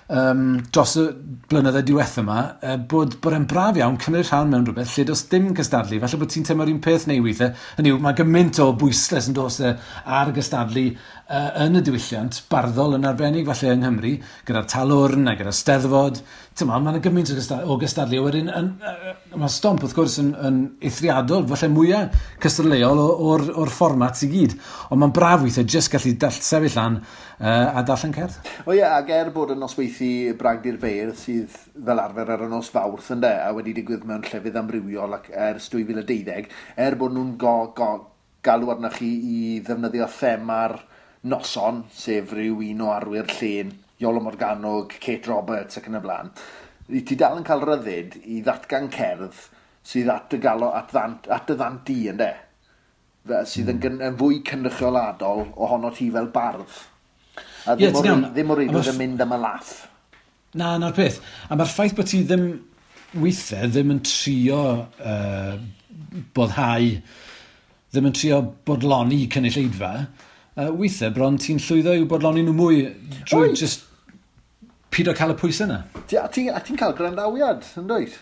um, dros y blynydde diwethaf yma, uh, bod, bod e'n braf iawn cymryd rhan mewn rhywbeth lle does dim gystadlu. Falle bod ti'n teimlo'r un peth neu weithiau. Hynny yw, mae gymaint o bwysles yn dos ar gystadlu uh, yn y diwylliant, barddol yn arbennig falle yng Nghymru, gyda'r talwrn a gyda'r steddfod, ti'n ma, mae'n gymaint o, gystad, o gystadlu. Wedyn, mae stomp wrth gwrs yn, yn eithriadol, falle mwyaf cystadleuol o'r, or fformat i gyd. Ond mae'n braf weithiau jyst gallu dall, sefyll lan uh, a darllen cerdd. O ie, ac er bod yn nosweithi bragd i'r feirdd sydd fel arfer ar y nos fawrth yn de, a wedi digwydd mewn llefydd amrywiol ac ers 2012, er bod nhw'n go, go, galw arnoch chi i ddefnyddio thema'r noson, sef rhyw un o arwyr llun, Iolo Morganog, Kate Roberts ac yn y blaen, i ti dal yn cael ryddid i ddatgan cerdd sydd at y galo at, ddant, at y ddant di ynddo. Sydd yn, hmm. yn fwy cynrychioladol ohono ti fel bardd. A ddim yeah, o ddim o reidwyd yn mynd am y laff. Na, na'r peth. A mae'r ffaith bod ti ddim weithiau ddim yn trio uh, boddhau, ddim yn trio bodloni cynulleidfa, uh, weithiau bron ti'n llwyddo i'w bodloni nhw mwy drwy Oed. just pyd o cael y pwysau yna. A ti'n ti cael grandawiad, yn dweud?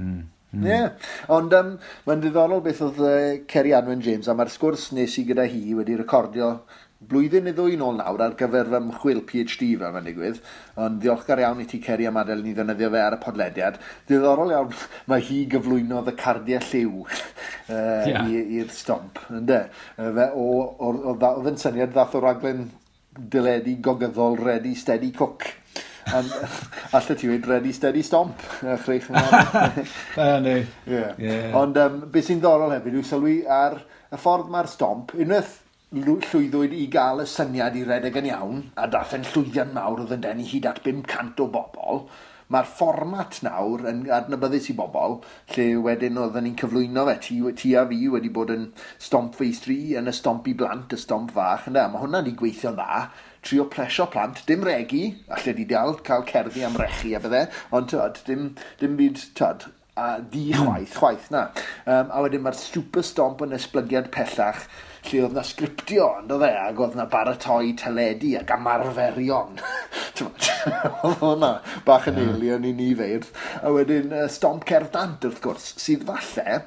Mm. Mm. Yeah. Ond um, mae'n diddorol beth oedd uh, Kerry Anwen James, a mae'r sgwrs nes i gyda hi wedi recordio blwyddyn neu ddwy nôl nawr ar gyfer fy mchwil PhD fe mae'n digwydd, ond ddiolchgar iawn i ti Ceri am adael ni ddefnyddio fe ar y podlediad. Ddiddorol iawn, (laughs) mae hi gyflwynodd y cardiau lliw (laughs) uh, yeah. i'r stomp, ynddo? Fe oedd yn syniad ddath o raglen dyledu gogyddol ready steady cook (laughs) Alla ti wedi ready steady stomp. Chreich yn (laughs) Da ni. Ond um, beth sy'n ddorol hefyd yw sylwi ar y ffordd mae'r stomp. Unwaith llwyddwyd i gael y syniad i redeg yn iawn, a dath yn llwyddiant mawr oedd yn denu hyd at 500 o bobl, mae'r fformat nawr yn adnabyddus i bobl, lle wedyn oedden ni'n cyflwyno fe, ti, ti a fi wedi bod yn stomp face 3, yn y stomp i blant, y stomp fach, yna, mae hwnna wedi gweithio dda, trio plesio plant, dim regi, allai di dal cael cerddi am rechi a bydde, ond tyd, dim, dim byd, tyd, a di hmm. chwaith, chwaith na. Um, a wedyn mae'r super stomp yn esblygiad pellach lle oedd na sgriptio, ond oedd e, ac oedd na baratoi teledu ac amarferion. (laughs) oedd (laughs) hwnna bach yn hmm. alien i ni feirdd. A wedyn uh, stomp cerdant wrth gwrs, sydd falle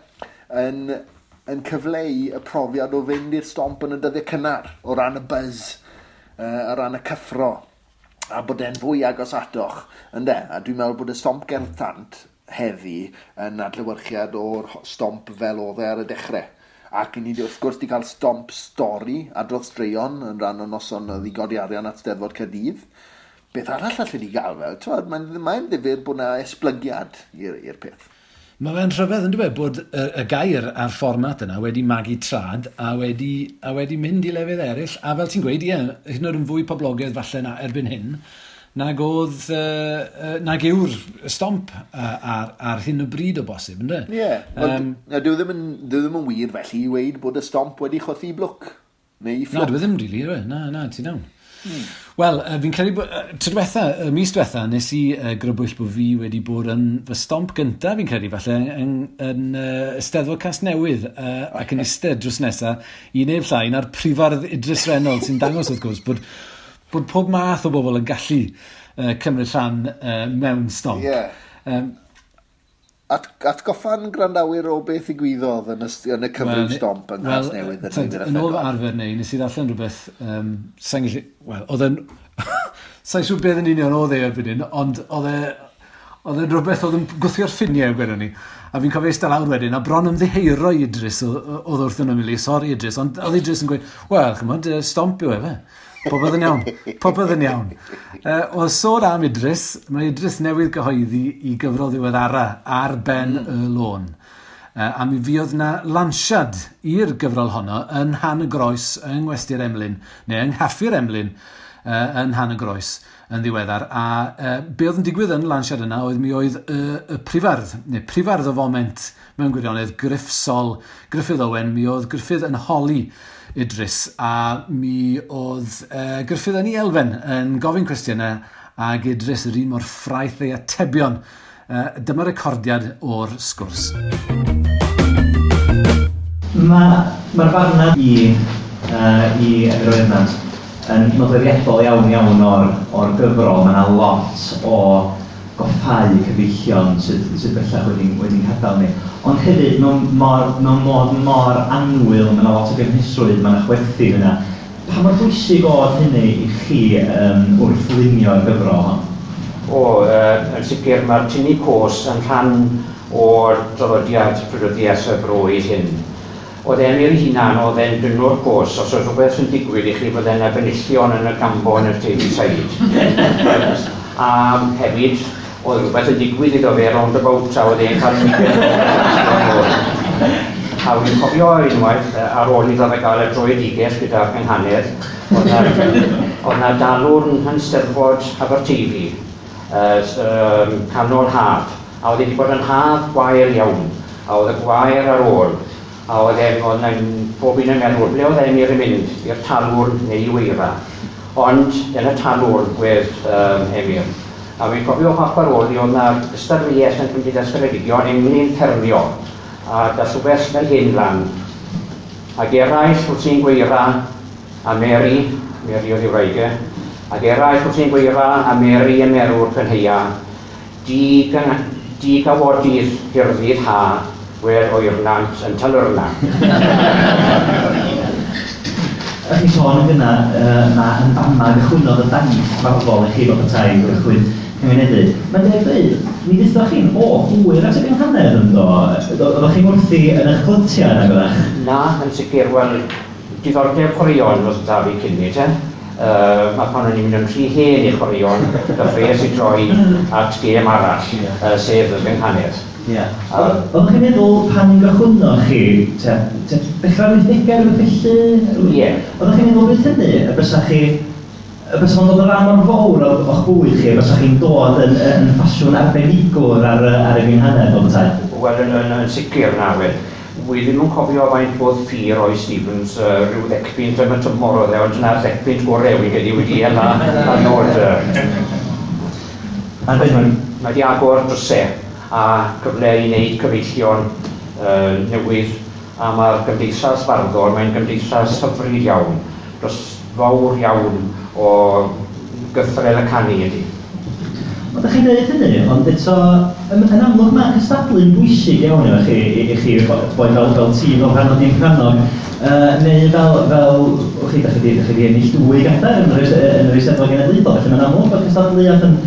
yn, yn cyfleu y profiad o fynd i'r stomp yn y dyddiau cynnar o ran y buzz uh, ar ran y cyffro a bod e'n fwy agos atoch, ynde? A dwi'n meddwl bod y stomp gerddant heddi yn adlewyrchiad o'r stomp fel oedd e ar y dechrau. Ac ni wrth gwrs di cael stomp stori adrodd straeon yn rhan o noson o ddigodi arian at Steddfod Cadydd. Beth arall allai ni gael fel? Mae'n mae ddifur bod yna esblygiad i'r peth. Mae fe'n rhyfedd yn dweud e, bod y, y gair a'r fformat yna wedi magu trad a wedi, a wedi mynd i lefydd eraill. A fel ti'n gweud, ie, hyn o'r yn fwy poblogaidd falle na erbyn hyn, nag oedd, uh, nag yw'r stomp uh, ar, ar hyn o bryd o bosib, ynddo? E? Ie, yeah. um, dwi ddim, yn, dwi ddim yn wir felly i weid bod y stomp wedi chwthu blwc, neu i flwc. Na, dwi e ddim, rili, really, na, na, ti'n iawn. Mm. Wel, uh, fi'n credu bod... Uh, Tydwetha, y uh, mis diwetha, nes i uh, grybwyll bod fi wedi bod yn fy stomp gyntaf, fi'n credu, falle, yn, yn uh, Steddfod Cas Newydd, uh, ac yn eistedd drws nesaf, i neb llain ar prifardd Idris Renol sy'n dangos, wrth gwrs, bod, bod pob math o bobl yn gallu uh, cymryd rhan uh, mewn stomp. Yeah. Um, at, atgoffan grandawyr o beth i gwyddodd yn, yn y cyfrif well, stomp yng Nghas well, Newydd. Yn, yn ôl arfer neu, nes i ddallan rhywbeth, um, sa'n gallu, wel, oedd yn, (laughs) sa'n siŵr beth yn union oedd e erbyn hyn, ond oedd e, oedd e rhywbeth oedd yn gwythio'r ffiniau gyda ni. A fi'n cofio eistedd lawr wedyn, a bron ymddiheiro Idris oedd wrth yn ymwneud, sori Idris, ond oedd Idris yn gweud, wel, chymod, stomp yw efe. Popeth yn iawn. Popeth yn iawn. Uh, o sôn am Idris, mae Idris newydd gyhoeddi i gyfrol ddiweddara ar ben mm. y lôn. Uh, a mi fiodd na lansiad i'r gyfrol honno yn Han y Groes, yng Ngwesti'r Emlyn, neu yng Nghaffi'r Emlyn, uh, yn Han y Groes yn ddiweddar. A uh, be oedd yn digwydd yn lansiad yna oedd mi oedd y, y prifardd, neu prifardd o foment mewn gwirionedd, Griff Sol, Griffith Owen, mi oedd Griffith yn holi Idris, a mi oedd uh, Griffith yn ei elfen yn gofyn cwestiynau ag Idris yr un mor ffraith ei atebion. Uh, dyma recordiad o'r sgwrs. Mae'r ma farna i, uh, i adroddiad yn nodweddiadol iawn iawn o'r, or gyfrol. Mae yna lot o goffau cyfeillion sydd, sydd bellach wedi'n wedi cadael ni. Ond hefyd, mewn mor, mewn mor, mor anwyl, yna lot o gynhyswyd, mae yna chwerthu yna. Pa mor bwysig oedd hynny i chi um, wrth lunio'r gyfrol hon? O, uh, yn sicr mae'r tynnu cos yn rhan o'r draddodiad prydoddias y broes hyn. Oedd e'n ei hunan, oedd e'n dynnu'r gos, os oedd rhywbeth yn digwydd i chi, bod e'n abenillion yn y gambo yn y teulu said. a hefyd, oedd rhywbeth y digwydd iddo fe round about tra oedd e'n cael ugen. A wy'n cofio unwaith ar ôl iddo fe gael y droi digell gyda cynghanedd, (laughs) oedd na dalwr yn Steddfod Aberteifi, uh, um, canol haf, a oedd wedi bod yn haf gwael iawn, a oedd y gwael ar ôl, a oedd e'n oedd na'n bob un yn meddwl, ble oedd e'n i'r mynd, i'r talwr neu i weira. Ond, yn y talwr, gwedd um, Emir, A fi'n cofio pa paroli oedd na'r ystyriaeth yn cymdeithas Ceredigion englyn ffurfio a da daswbeth fel hyn lan. Ac eraill wrth i'n gweira a Mary, Mary oedd i wreidio, ac eraill wrth i'n gweira a Mary y merw'r cynheia, di, di gawodydd hirddydd ha, wer o'i rnant yn talyrna. Ydych chi sôn yn gyna, uh, mae yn fama gychwynodd y dangos barbol i chi fod y tai gychwyn. Mae'n edrych. Mae'n dweud dweud, mi ddysdach chi'n o hwyr at y gynghanner yn do. Oeddech chi'n wrthi yn eich clotiau yn agorach? Na, yn sicr, wel, diddordeb chwaraeon oedd da fi cynnig, te. Uh, mae pan o'n i'n mynd yn rhy hen i chwaraeon, gyffres i droi at gêm arall, uh, sef y gynghanner. Yeah. Oedd chi'n meddwl pan i gychwynoch chi, te, te, bellaf 80 rhywbeth felly? Ie. Oedd chi'n meddwl beth hynny, y bysach chi Bys mae'n dod yn rhan o'r fawr o'ch bwyd chi, os chi'n dod yn, yn ffasiwn arbenigwr ar, ar y gwynhanedd o'n tai? Wel, yn, yn, yn sicr na, wel. ddim yn cofio faint bod ffyr o'i Stevens, uh, rhyw ddecpunt am y tymor oedd e, ond yna ddecpunt gorau wedi wedi wedi hela a nod. Mae wedi agor drysau a cyfle i wneud cyfeillion uh, newydd a mae'r gymdeithas farddor, mae'n gymdeithas hyfryd iawn. Dros fawr iawn o gyffrel y canu ydy. Ond ydych chi'n dweud hynny, ond eto, yn, yn amlwg mae cystadlu'n bwysig iawn efo chi, i, i chi boi fel, fel tîm o rhan o i'n rhanog, uh, neu fel, fel o chi, ydych chi wedi ennill dwy gadair yn yr Eisteddfod Genedlaethol, felly mae'n amlwg bod cystadluaeth yn,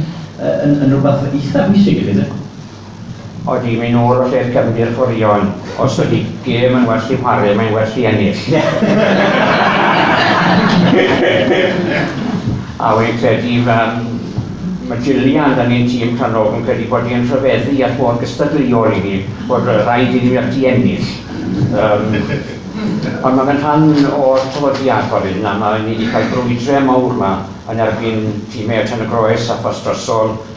yn, yn, rhywbeth eitha bwysig i chi, dwi? Odi, mae'n o'r o lle'r cefnir fforion. Os ydy gêm yn well i chwarae, mae'n well i ennill. (laughs) a wedi credu fan mae Gillian dan ni'n tîm canol yn credu bod ni'n rhyfeddu at bod gystadleuol i ni, bod rhaid i ni wedi ennill. Um, ond mae'n rhan o'r tywyddiad hyn, a mae ni wedi cael brwydre mawr yma yn erbyn tîmau tan y groes a ffos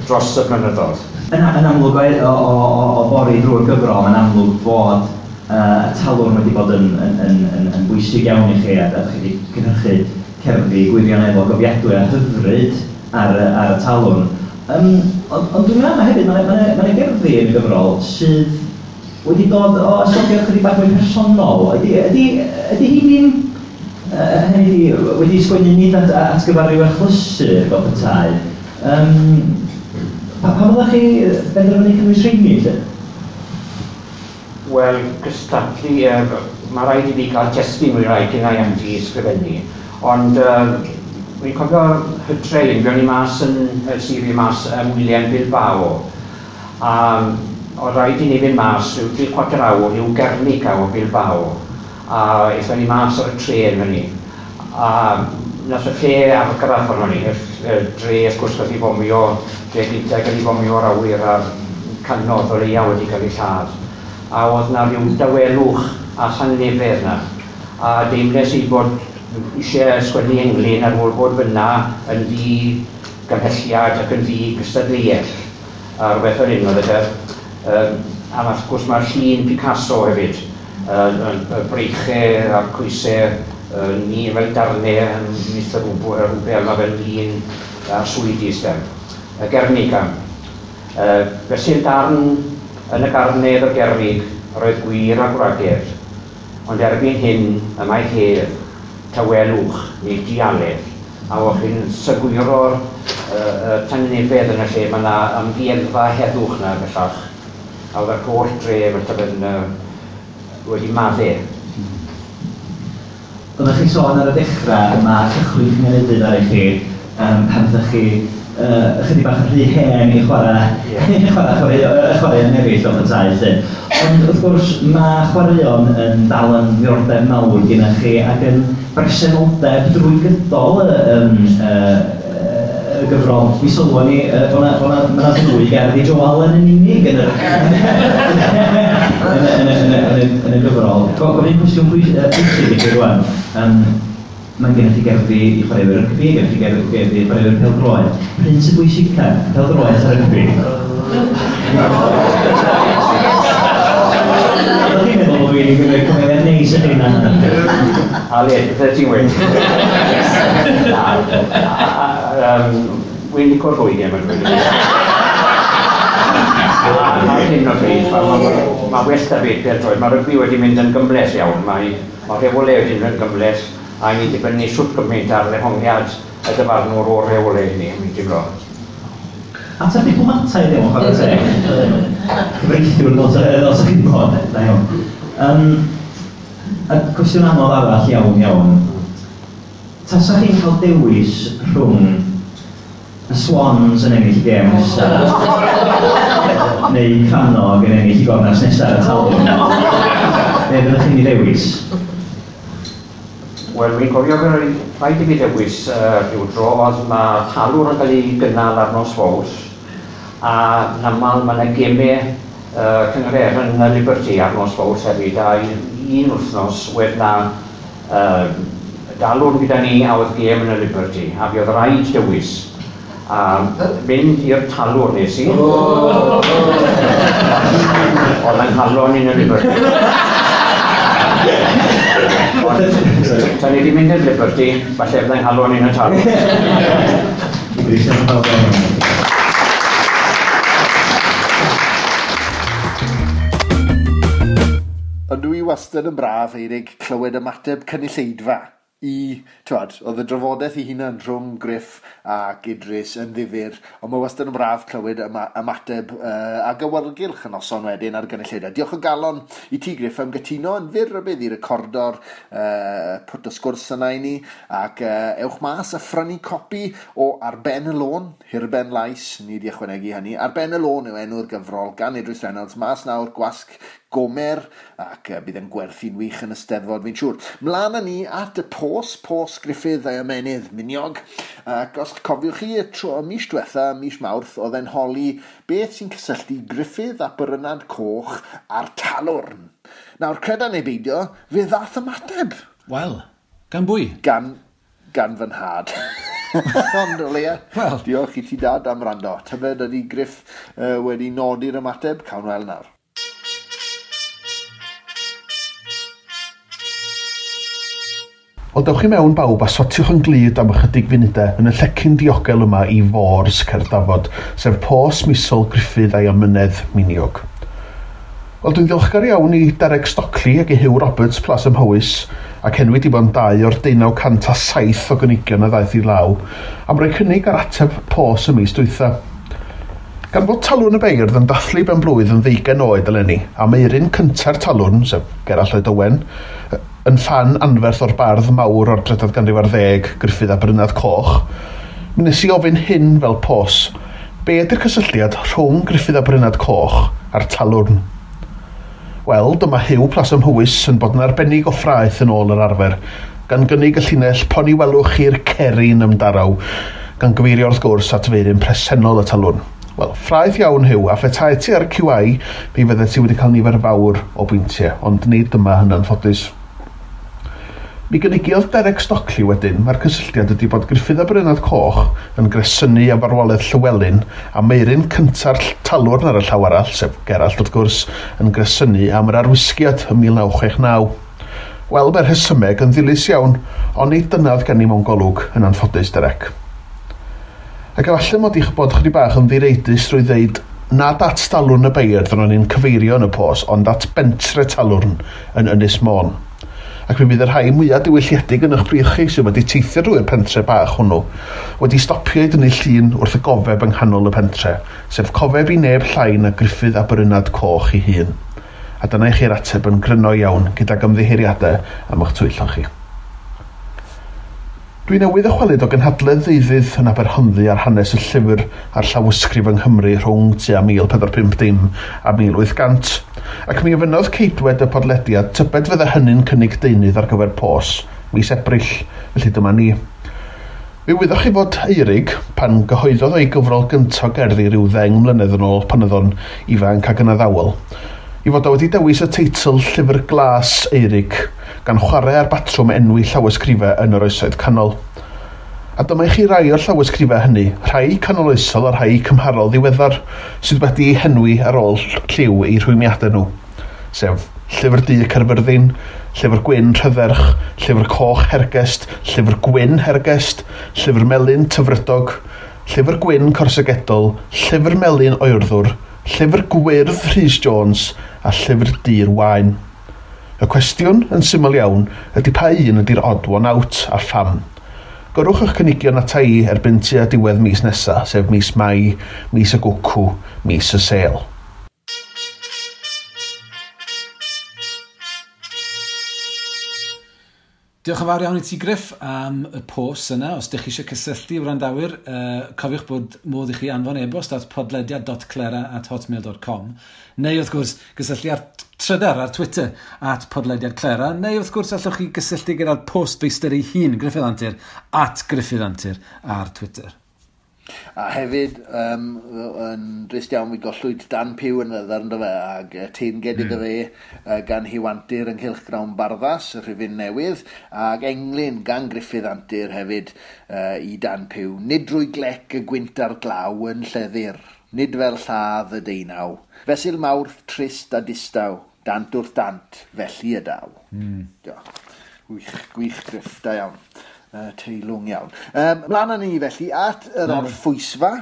dros y blynyddoedd. Yn, yn amlwg o, o, o, o bori drwy'r gyfrol, mae'n amlwg bod uh, y talwr wedi bod yn, yn, yn, yn, yn bwysig iawn i chi a ydych chi wedi cynhyrchu cerddi gwirioneddol gofiadwy a hyfryd ar, ar y talwn. Um, ond on dwi'n meddwl hefyd, mae'n ma, ma, ma gerddi yn y gyfrol sydd wedi dod o asobiad chydig bach mwy personol. Ydy, ydy, ydy hi'n uh, hynny wedi sgwennu nid at, at gyfer rhyw achlysur fel bethau. Um, pa, pa fyddwch chi benderfynu cynnwys rheini? Wel, gystadlu, er, mae rhaid i fi cael testyn mwy rhaid i na am di ysgrifennu. Ond uh, Wy'n cofio hytrein, fe o'n i mas yn y sir i mas ym William Bilbao. A o rhaid i ni fynd mas rhyw 3 quarter awr i'w Gernica o Bilbao. A eithon ni mas o'r tren fan ni. A nath y lle argraff o'n ni, y dre wrth gwrs oedd i fomio, dre gyda gael i fomio'r awyr a'r canodd o leia wedi cael ei lladd. A oedd na rhyw dawelwch a sanlefedd na. A deimles i bod eisiau sgwennu englyn ar ôl bod fyna yn ddi gymhelliad ac yn ddi gystadleuell a rhywbeth o'r un oedd e. Um, a wrth gwrs mae'r llun Picasso hefyd, yn uh, y breichau a'r coesau, uh, ni fel darnau yn mithau rhywbeth, mae fel lun a'r swyddi ystem. Y Gernica. Uh, Fesu'n darn yn y garnedd o Gernig, roedd gwir a gwragedd, ond erbyn hyn y mae hedd tawelwch neu dialedd. a o'ch chi'n sygwiro'r uh, tangnefedd yn y lle, mae yna amgueddfa heddwch na bellach a oedd y holl dref yn tyfyn uh, wedi maddu. Hmm. Oeddech chi sôn ar y dechrau yma cychwyn cynnydd ar eich chi um, pan ydych chi uh, ychydig bach yn rhy hen i (laughs) chwarae, yeah. chwarae, chwarae, chwarae yn eraill o'n tai llyn. Ond wrth gwrs, mae chwaraeon yn dal yn ddiordeb mawr gyda chi ac yn bresenoldeb drwy gydol y, um, y, y gyfrol. Mi sylwon ni uh, yna ddwy gerddi Joel yn unig yn y gyfrol. Gofyn cwestiwn pwysig i chi rwan. Um, Mae gennych chi gerddi i chwaraewyr rygbi, gennych chi gerddi i chwaraewyr peldroed. Pryn sy'n bwysicaf, peldroed a rygbi. (laughs) Wel, dwi'n meddwl bod dwi'n gwneud cymryd neis yn hynna. (laughs) A le, beth ti'n wedi? Wy'n lico'r bwyd i'n mynd wedi. A hyn o bryd, mae well da fi, Bertroed, mae rygbi wedi mynd yn gymles iawn. Mae rheolau wedi mynd yn gymles, a ni wedi bynnu swt gymaint ar ddehongiad y dyfarnwr o'r rheolau ni, mi ti'n teimlo. A ta beth bwmata i ddim, chwarae teg. Cyfreithiwr ddod os chi'n bod, da iawn. Um, a cwestiwn anodd arall iawn, iawn. Tasa chi'n cael dewis rhwng y Swans yn ennill gem nesaf, neu Canog yn ennill i gornas nesaf y talwm, neu byddwch chi'n ei dewis? Wel, mi'n cofio bod rhaid i fi dewis uh, rhyw dro oedd mae talwr yn cael ei gynnal ar nos fawrs a yn aml mae yna gemau uh, cyngor yn y Liberty ar nos fawrs hefyd a un wythnos wedi na uh, dalwr gyda ni a oedd gem yn y Liberty a fi oedd rhaid dewis a mynd i'r talwr nes i. Oedd yn halon i'n y Liberty. (laughs) Ond, ni wedi mynd i'r Liberty, falle byddai'n halw yn un yn tarw. Ond dwi wastad yn braf eirig clywed ymateb cynulleidfa i, twad, oedd y drafodaeth ei hunan rhwng Griff ac Idris yn ddifur, ond mae wastad yn braf clywed ymateb uh, a gywyrgylch yn oson wedyn ar gynulleidau. Diolch o galon i ti Griff am gytuno yn fyr y bydd i recordo'r uh, pwt o sgwrs yna i ni, ac uh, ewch mas a phrynu copi o Arben y Lôn, Hirben Lais, ni wedi ychwanegu hynny. Ar ben y lôn yw enw'r gyfrol gan Idris Reynolds, mas nawr gwasg gomer ac uh, bydd yn gwerthu'n wych yn y steddfod fi'n siŵr. Mlaen â ni at y pos, pos Griffith a ymenydd Miniog. Ac os cofiwch chi y tro mis diwetha, mis mawrth, oedd e'n holi beth sy'n cysylltu Griffith a Brynad Coch a'r talwrn. Nawr, credan neu beidio, fe ddath ymateb. Wel, gan bwy? Gan, gan fy nhad. (laughs) Ond o leia, well. diolch i ti dad am rando. Tybed ydy Griff uh, wedi nodi'r ymateb, cawn wel nawr. Wel, dewch chi mewn bawb a sotiwch yn glid am ychydig funudau e, yn y llecyn diogel yma i fors Cerdafod, sef pos misol Griffith a'i amynedd Miniog. Wel, dwi'n ddiolchgar iawn i Derek Stockley ac i Hugh Roberts plas ymhywys ac henwi di bod yn dau o'r 1907 o gynigion a ddaeth i law, am roi cynnig ar ateb pos y mis dwytha. Gan fod talwn y beirdd yn dathlu ben blwydd yn ddeugen oed eleni, a meirin cynta'r talwn, sef Gerall Lloyd Owen, yn fan anferth o'r bardd mawr o'r drydedd ganrif ar ddeg, Griffith a Brynad Coch, mi nes i ofyn hyn fel pos, be ydy'r cysylltiad rhwng Griffith a Brynad Coch a'r talwrn Wel, dyma hiw Plas Mhywys yn bod yn arbennig o ffraeth yn ôl yr arfer, gan gynnig y llinell poni welwch i'r cerin ymdaraw, gan gyfeirio wrth gwrs at feiryn presennol y talwn. Wel, ffraeth iawn hiw, a phetai ti ar QI, mi fyddet ti wedi cael nifer fawr o bwyntiau, ond nid dyma hynna'n ffodus. Mi gynigiodd Derek Stockley wedyn mae'r cysylltiad ydy bod Griffith a Brynad Coch yn gresynu a farwolaeth Llywelyn a Meirin cynta'r talwr ar y llaw arall, sef Geralt wrth gwrs, yn gresynu am yr arwisgiad ym 1969. Wel, mae'r hysymeg yn ddilys iawn, ond nid dynaf gen i mewn golwg yn anffodus Derek. Ac efallai mod i'ch bod chdi bach yn ddireidus drwy ddeud nad at talwrn y beirdd ro'n i'n cyfeirio yn y pos, ond at bentre talwrn yn Ynys Môn ac mi fydd y rhai mwyaf diwylliedig yn eich brioch chi sydd wedi teithio drwy'r pentre bach hwnnw, wedi stopio i dynnu llun wrth y gofeb yng nghanol y pentre, sef cofeb i neb llain a griffydd a brynad coch i hun. A dyna i chi'r ateb yn gryno iawn gyda ymddiheriadau am eich twyllon chi. Dwi newydd ychwelyd o gynhadledd ddeuddydd yn Aberhonddu ar hanes y llyfr a'r llawysgrif yng Nghymru rhwng tua 1450 a 1800 ac mi ofynodd ceidwed y podlediad tybed fydde hynny'n cynnig deunydd ar gyfer pos, mis Ebrill, felly dyma ni. Fe wyddoch chi fod eirig pan gyhoeddodd o'i gyfrol gyntaf gerddi rhyw ddeng mlynedd yn ôl pan oedd o'n ifanc ac yn addawol. I fod o wedi dewis y teitl Llyfr Glas Eirig gan chwarae ar batrwm enwi llawysgrifau yn yr oesoedd canol. A dyma i chi rai o'r llawysgrifau hynny, rhai canoloesol a rhai cymharol ddiweddar, sydd wedi eu henwi ar ôl lliw eu rhwymiadau nhw, sef Llyfr Du Cerfyrddin, Llyfr Gwyn Rhyferch, Llyfr Coch Hergest, Llyfr Gwyn Hergest, Llyfr Melyn Tyfrydog, Llyfr Gwyn Corsegedol, Llyfr Melyn Oerddwr, Llyfr Gwyrdd Rhys Jones a Llyfr Dyr Wain. Y cwestiwn yn syml iawn ydy pa un ydy'r odwan out a pham. Gorwch eich cynigion ata i erbyn tua diwedd mis nesaf, sef mis Mai, mis y Gwcw, mis y Sel. Diolch yn fawr iawn i ti, Griff, am y pos yna. Os ydych chi eisiau cysylltu i wrandawyr, uh, cofiwch bod modd i chi anfon e-bost at podlediad.clera at hotmail.com neu wrth gwrs gysylltu ar trydar ar Twitter at podlediad Clera neu wrth gwrs allwch chi gysylltu gyda'r post feistr ei hun, Griffith Antir, at Griffith Antir ar Twitter. A hefyd, um, yn drist iawn, mi gollwyd Dan Pew yn ddeddar yn fe, ac e, tîm gedig mm. y fe e, gan Hiwantir Nghylch grawn Barddas, y rhywun newydd, ag englyn gan Griffith Antir hefyd uh, i Dan Pew. Nid drwy glec y gwynt ar glaw yn lleddir, nid fel lladd y deunaw. Fesil mawrth trist a distaw, dant wrth dant, felly y daw. Mm. Gwych, gwych griff, da iawn uh, teilwng iawn. Um, mlaen â ni felly at yr hmm. orffwysfa.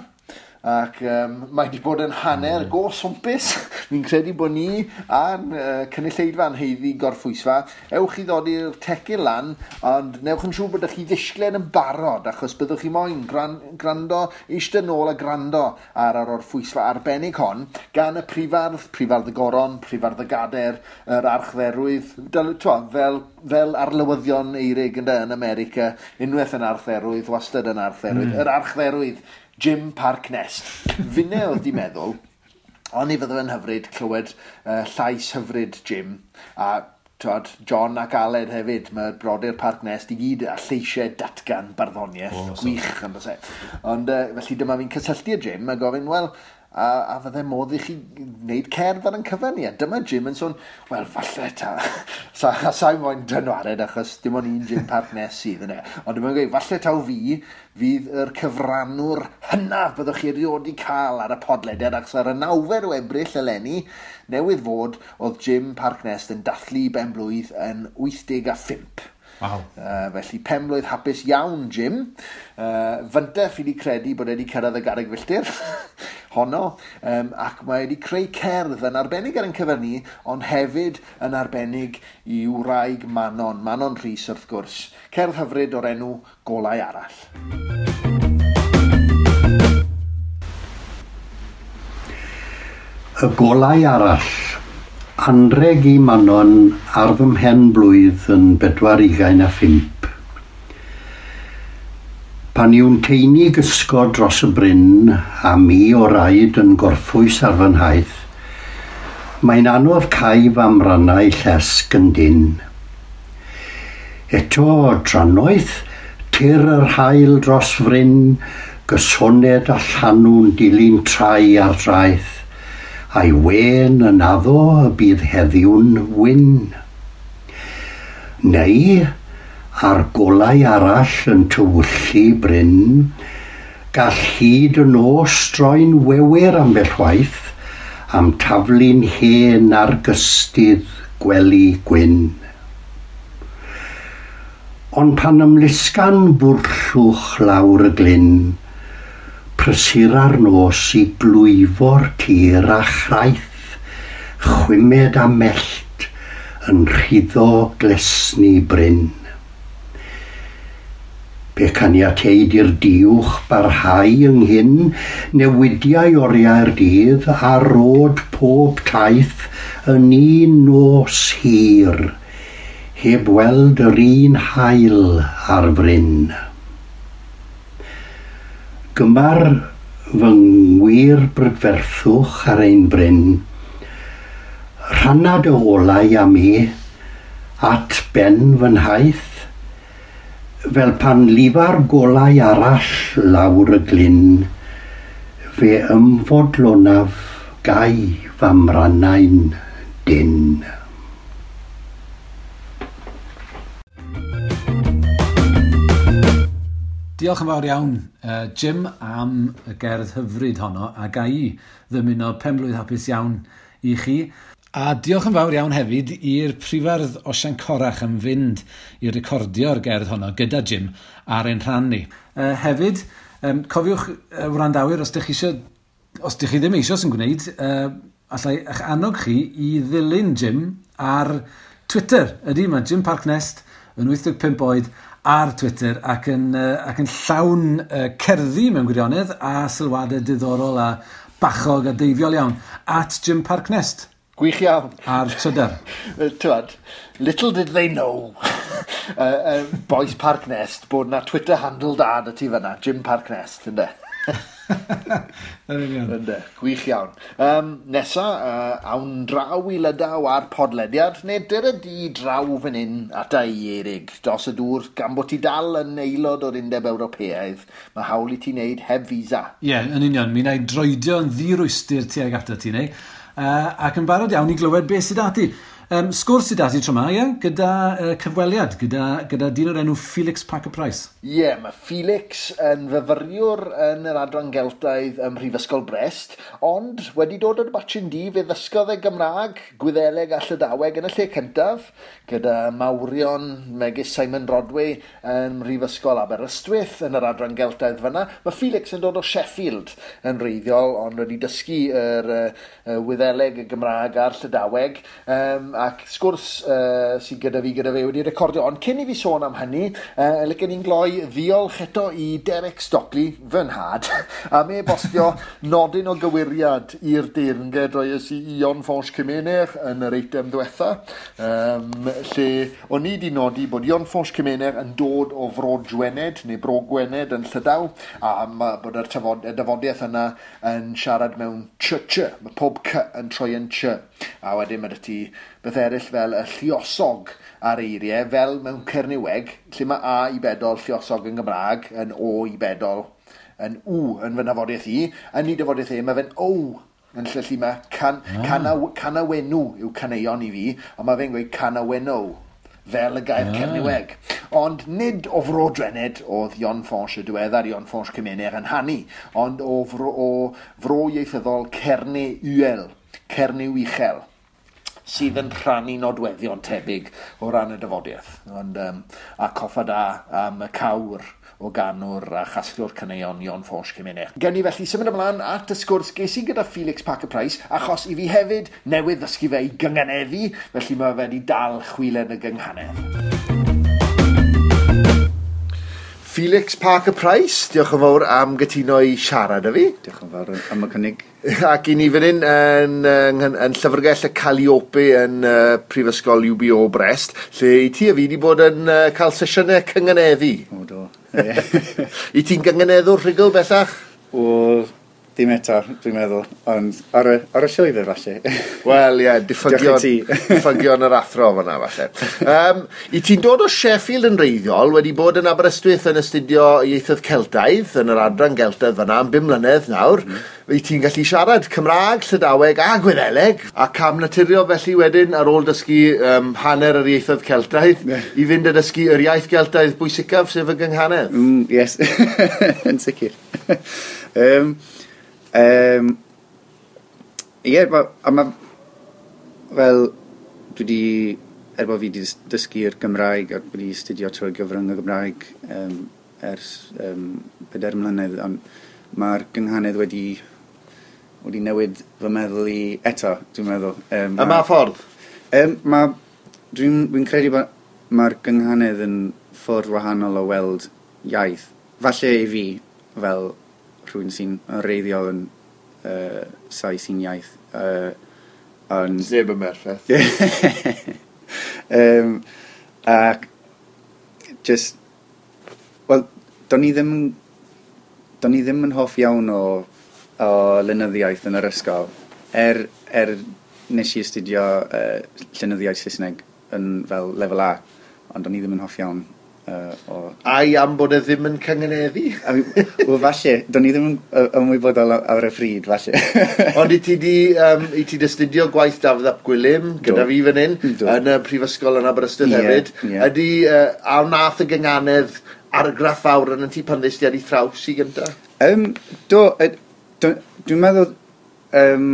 Ac um, mae wedi bod yn hanner mm. go swmpus. (laughs) Fi'n credu bod ni a'n uh, cynulleidfa'n heiddi gorffwysfa. Ewch i ddod i'r tecyn lan, ond newch yn siŵr bod ydych chi ddisglen yn barod, achos byddwch chi moyn gran, grando, eistedd nôl a grando ar yr orffwysfa arbennig hon, gan y prifardd, prifardd y goron, prifardd y gader, yr archferwydd, dyl, twa, fel, fel arlywyddion eirig yn America, unwaith yn archferwydd, wastad yn archferwydd, mm. yr archferwydd Jim Park Nest. Fine oedd di meddwl, ond i fydde fe'n hyfryd clywed uh, llais hyfryd Jim, a twad, John ac Aled hefyd, mae brodyr Parc Nest i gyd a lleisiau datgan barddoniaeth oh, gwych yn bysau. E? Ond uh, felly dyma fi'n cysylltu y Jim a gofyn, wel, a, a fydde modd i chi wneud cerdd ar yn cyfynnu. A dyma Jim yn sôn, wel, falle ta. (laughs) sa, a sa'n moyn dynwared achos dim ond un Jim Park nes sydd yna. Ond dyma'n gweud, falle taw fi, fydd yr cyfrannwr hynaf byddwch chi erioed i cael ar y podlediad achos ar y nawfer o ebryll eleni newydd fod oedd Jim Park Nest yn dathlu ben blwydd yn 85. Wow. Uh, felly penblwydd hapus iawn, Jim. Uh, Fynta, fi wedi credu bod wedi cyrraedd y garreg filltir (laughs) honno, um, ac mae wedi creu cerdd yn arbennig ar ein cyfynnu, ond hefyd yn arbennig i wraig Manon, Manon Rhys wrth gwrs. Cerdd hyfryd o'r enw golau arall. Y golau arall anreg i Manon ar fy mhen blwydd yn bedwar ugain a phimp. Pan yw'n teini gysgo dros y bryn a mi o raid yn gorffwys ar fy nhaith, mae'n anodd caif am rannau llesg yn dyn. Eto dranoeth, tir yr hael dros fryn, gysoned a llanw'n dilyn trai ar draeth – a'i wen yn addo y bydd heddiw'n wyn. Neu, ar golau arall yn tywyllu bryn, gall hyd yn os droi'n wewyr ambell waith am taflu'n hen ar gystydd gwely gwyn. Ond pan ymlusgan bwrllwch lawr y glyn, prysura'r nos i blwyfo'r tir a chraith, chwymed a mellt yn rhyddo glesni bryn. Pe caniateid i'r diwch barhau ynghyn, newidiau oriau'r dydd a rod pob taith yn un nos hir, heb weld yr un hael ar fryn. Gymar fy ngwir brydferthwch ar ein bryn, rhannad o olau am i at ben fy nhaith, fel pan lifar golau arall lawr y glyn, fe ymfodlonaf gai fam rannain dyn. Diolch yn fawr iawn, uh, Jim, am y gerdd hyfryd honno, a ga i ddymuno penblwydd hapus iawn i chi. A diolch yn fawr iawn hefyd i'r prifardd Osian Corach yn fynd i recordio'r gerdd honno gyda Jim ar ein rhan ni. Uh, hefyd, um, cofiwch, uh, wrandawyr, os ydych chi eisiau, os ydych chi ddim eisiau sy'n gwneud, uh, allai eich annog chi i ddilyn Jim ar Twitter. Ydy, mae Jim Parknest yn 85 oed ar Twitter ac yn, uh, ac yn llawn uh, cerddi mewn gwirionedd a sylwadau diddorol a bachog a deifiol iawn. At Jim Parknest. Gwych iawn. Ar Twitter. (laughs) Tywad, little did they know, (laughs) uh, uh, boys Parknest, bod na Twitter handle da na ti fyna, Jim Parknest, ynddo? (laughs) Ynde, gwych iawn. Um, nesa, uh, awn draw i lydaw ar podlediad, neu dyr y di draw fan hyn ata i erig. Dos y dŵr, gan bod ti dal yn aelod o'r undeb Ewropeaidd, mae hawl i ti wneud heb visa. Ie, yeah, yn union. Mi wna i droedio yn ddirwystyr tuag ato ti neu. Uh, ac yn barod iawn i glywed beth sydd ati. Um, sgwrs sydd ati tro yma, ie? Gyda uh, cyfweliad, gyda, gyda dyn o'r enw Felix Packer Price. Ie, yeah, mae Felix yn fyfyriwr yn yr Adran Geltaidd ym Mhrifysgol Brest, ond wedi dod o'r batchyn di fe ddysgodd e Gymraeg, Gwyddeleg a Llydaweg yn y lle cyntaf, gyda mawrion megis Simon Rodway yn Mhrifysgol Aberystwyth yn yr Adran Geltaidd fyna. Mae Felix yn dod o Sheffield yn reiddiol, ond wedi dysgu yr uh, uh, Wyddeleg y Gymraeg a'r Llydaweg. Um, ac sgwrs uh, sydd gyda fi gyda fe wedi recordio. Ond cyn i fi sôn am hynny, uh, lygen ni'n gloi ddiolch eto i Derek Stockley, fy nhad, am e bostio (laughs) nodyn o gywiriad i'r deyrnged roes i Ion Fons Cymener yn yr eitem diwetha, um, lle o'n i wedi nodi bod Ion Fons Cymener yn dod o Fro Gwened neu Bro Gwened yn Llydaw, a bod y dyfodiaeth yna yn siarad mewn ch-ch, mae pob c yn troi yn ch. A wedyn mae ti beth eraill fel y lluosog ar eiriau, fel mewn Cerniweg, lle mae A i bedol lluosog yn Gymraeg, yn O i bedol, yn W yn fy nafodiaeth i, yn ni dyfodiaeth e, mae fe'n O yn lle lle mae can, ah. canawenw cana yw caneuon i fi, ond mae fe'n gweud canawenw fel y gair ah. Cerniweg. Ond nid o fro drened oedd Ion Fons y diweddar Ion Fons Cymener yn hannu, ond o fro, o fro ieithyddol cerni Uel Cernyw Uchel sydd yn rhannu nodweddion tebyg o ran y dyfodiaeth. Ond, um, a coffa da am y cawr o ganwr a chasglwr cyneuon Ion Ffosh Cymuned. Gen ni felly symud ymlaen at y sgwrs ges i gyda Felix Parker Price achos i fi hefyd newydd ddysgu fe i gyngeneddu felly mae fe wedi dal chwilen y gynghanedd. Felix Parker Price, diolch yn fawr am gytuno i siarad â fi. Diolch yn fawr am y cynnig. (laughs) Ac i ni fan hyn yn, yn, yn, yn llyfrgell y Calliope yn uh, Prifysgol UBO Brest, lle i ti a fi wedi bod yn uh, cael sesiynau cyngeneddu. O, do. (laughs) I ti'n gyngeneddwr rhugl bellach? O, Dim eto, dwi'n meddwl, ond ar y, ar y sioe falle. Wel, ie, yeah, (laughs) diffygion, diffygion yr athro fyna falle. Um, I ti'n dod o Sheffield yn reiddiol wedi bod yn Aberystwyth yn astudio ieithydd Celtaidd yn yr adran Geltaidd fyna am 5 mlynedd nawr. Mm. I ti'n gallu siarad Cymraeg, Llydaweg a Gwyddeleg a cam naturio felly wedyn ar ôl dysgu um, hanner yr ieithydd Celtaidd yeah. i fynd a dysgu yr iaith Geltaidd bwysicaf sef y gynghanedd. Mm, yes, (laughs) yn sicr. um, (laughs) Um, Ie, yeah, a mae, fel, dwi wedi... er bod fi wedi dysgu'r Gymraeg a wedi studio trwy gyfrwng y Gymraeg um, ers um, pedair mlynedd, ond mae'r gynghanedd wedi, wedi newid fy meddwl i eto, dwi'n meddwl. Um, a, a mae ffordd? Um, mae, dwi'n dwi credu bod mae'r gynghanedd yn ffordd wahanol o weld iaith. Falle i fi, fel rhywun sy'n reiddiol yn uh, sai sy'n iaith. Uh, on... Zeb yn merffeth. (laughs) um, ac, just, wel, do'n i ddim, do'n i ddim yn hoff iawn o, o lynyddiaeth yn yr ysgol. Er, er nes i astudio uh, llenyddiaeth Saesneg yn fel lefel A, ond o'n i ddim yn hoff iawn Uh, o... Ai am bod e ddim yn cyngeneddu? Wel, falle, do'n i ddim yn ymwybodol ar y ffryd, falle. (laughs) Ond i ti di, um, i ti dystudio gwaith Dafydd Ap Gwilym, gyda Do. fi fan hyn, Do. yn y prifysgol yn Aberystwyth yeah, hefyd, yeah. ydy, uh, a wnaeth y gynganedd argraff fawr yn y ti pan ddysdi ar ei thraws i gynta? Um, do, do dwi'n meddwl, um,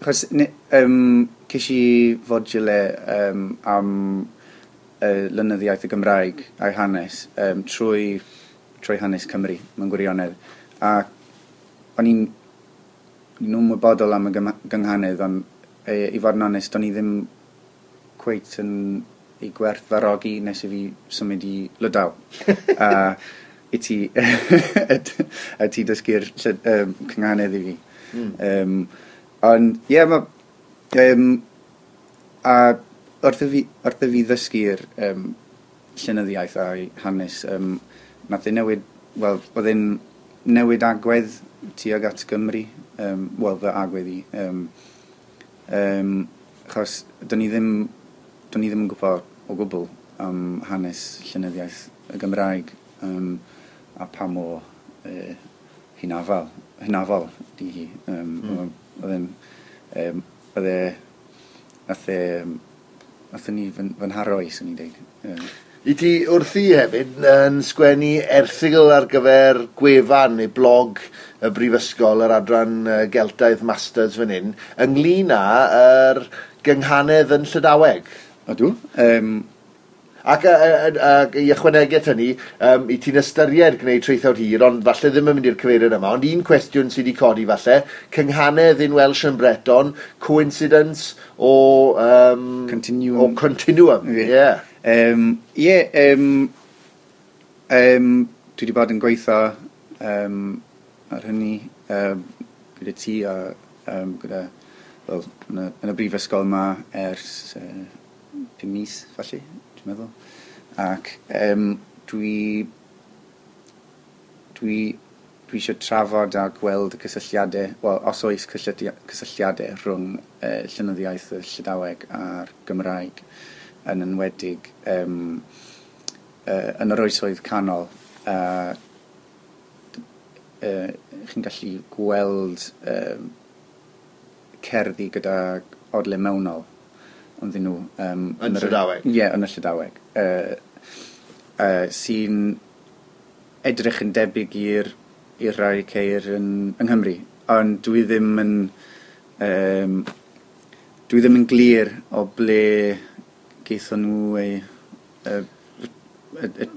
chos, um, ceis i fodule um, am y lynyddiaeth y Gymraeg a'i hanes um, trwy, trwy hanes Cymru mewn gwirionedd. A o'n i'n nhw'n ymwybodol am y gynghanedd, ond e, i fod yn onest, o'n i ddim cweit yn ei gwerthfarogi nes i fi symud i Lydaw. (laughs) a i ti, (laughs) a ti dysgu'r um, cynghanedd i fi. Mm. Um, ond, ie, yeah, mae... Um, a wrth i fi, wrth i fi ddysgu'r um, llenyddiaeth a'i hanes, um, nath ei newid, wel, oedd e'n newid agwedd tuag at Gymru, um, wel, fy agwedd i. Um, um, achos, do'n i ddim, do'n i ddim yn gwybod o gwbl am hanes llenyddiaeth y Gymraeg um, a pa mor uh, hynafol, hynafol di hi. Um, mm. Oedd e'n, um, oedd e, nath e, nath ni fy, fy nharoi, i, swn i'n deud. Um. I ti wrthi hefyd yn sgwennu erthigl ar gyfer gwefan neu blog y Brifysgol, yr adran uh, Geltaidd Masters fan hyn, ynglyn â yr gynghanedd yn Llydaweg. Odw. Um, Ac i ychwanegu at hynny, um, i ti'n ystyried gwneud treithawd hir, ond falle ddim yn mynd i'r cyfeiriad yma, ond un cwestiwn sydd wedi codi falle, cynghanedd in Welsh yn Breton, coincidence o... Um, continuum. O continuum, ie. Yeah. Ie, yeah. um, yeah, um, um, dwi wedi bod yn gweithio um, ar hynny um, gyda ti a um, gyda fel, yn, y, yn y brifysgol yma ers uh, pum mis, falle, dwi'n meddwl. Ac um, dwi, dwi, dwi eisiau trafod a gweld y cysylltiadau, wel, os oes cysylltiadau rhwng uh, llynyddiaeth y Llydaweg a'r Gymraeg yn enwedig um, uh, yn yr oesoedd canol. Uh, uh, chi'n gallu gweld um, cerddi gyda odle mewnol onddyn nhw. Um, yn Llydaweg? Ie, yn y Llydaweg. Uh, uh, sy'n edrych yn debyg i'r i'r rai ceir yn, yng Nghymru. Ond dwi ddim yn... Um, dwi ddim yn glir o ble geithon nhw eu, eu, y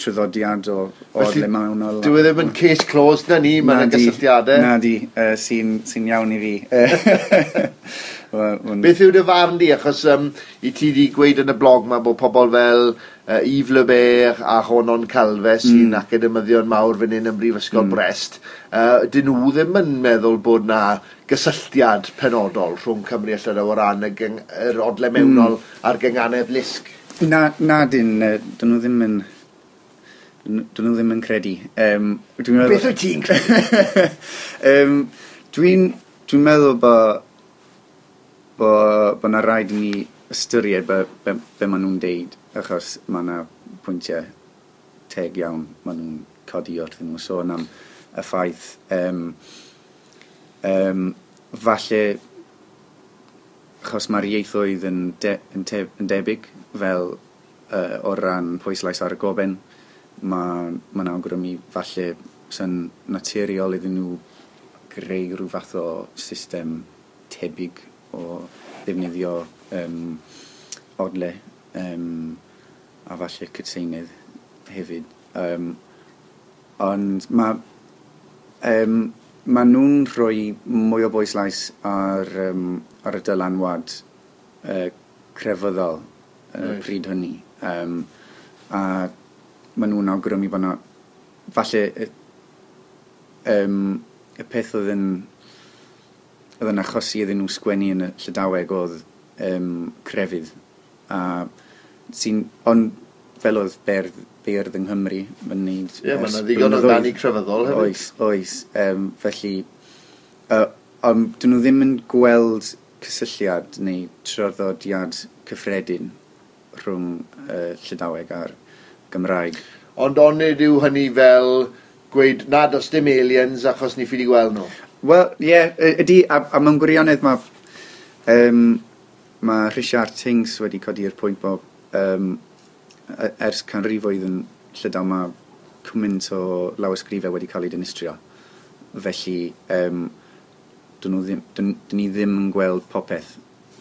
traddodiad o, o Felly, le mae hwnna Dwi e ddim yn case closed na ni, mae'n gysylltiadau. Na di, uh, sy'n sy iawn i fi. (laughs) Beth yw dy farn di? Achos um, i ti di gweud yn y blog mae bod pobl fel uh, Yves Lebert a Honon Calfe sy'n mm. academyddion mawr fan hyn ym Mhrifysgol mm. Brest, uh, dyn nhw ddim yn meddwl bod na gysylltiad penodol rhwng Cymru a Llydaw o ran y gyng, yr odle mm. mewnol mm. a'r gynganedd lisg? Na, na dyn, dyn nhw ddim yn... Dyn nhw ddim yn credu. Um, dwi'n meddwl... Beth wyt ti'n credu? (laughs) um, dwi'n dwi meddwl bod bod bo na rhaid i ni ystyried be, be, be maen nhw'n deud, achos mae yna pwyntiau teg iawn maen nhw'n codi wrth nhw. Sôn am y ffaith um, um, falle achos mae'r ieithoedd yn, de, yn, te, yn debyg fel uh, o ran pwyslais ar y goben mae'n ma awgrymu falle sy'n naturiol iddyn nhw greu rhyw fath o system tebyg o ddefnyddio um, odle um, a falle cytseinydd hefyd. Um, ond mae um, ma nhw'n rhoi mwy o bwyslais ar, um, ar y dylanwad uh, crefyddol uh, right. pryd hynny. Um, a maen nhw'n awgrymu bod yna... Falle um, y peth oedd yn oedd yn achosi iddyn nhw sgwennu yn y Llydaweg oedd um, crefydd. A sy'n, ond fel oedd berdd, berdd yng Nghymru yn neud... Ie, yeah, mae'n ddigon o ddani crefyddol hefyd. Oes, oes. Um, felly, uh, ond dyn nhw ddim yn gweld cysylltiad neu troddodiad cyffredin rhwng uh, Llydaweg a'r Gymraeg. Ond onid yw hynny fel gweud nad os dim aliens achos ni ffili gweld nhw? Wel, ie, yeah, ydy, a, a mewn gwirionedd mae um, mae Richard Tings wedi codi'r pwynt bod um, e, ers canrifoedd yn Llydaw mae cwmynt o lawysgrifau wedi cael ei dynistrio. Felly, um, dyn, nhw ddim, dyn, dyn ni ddim yn gweld popeth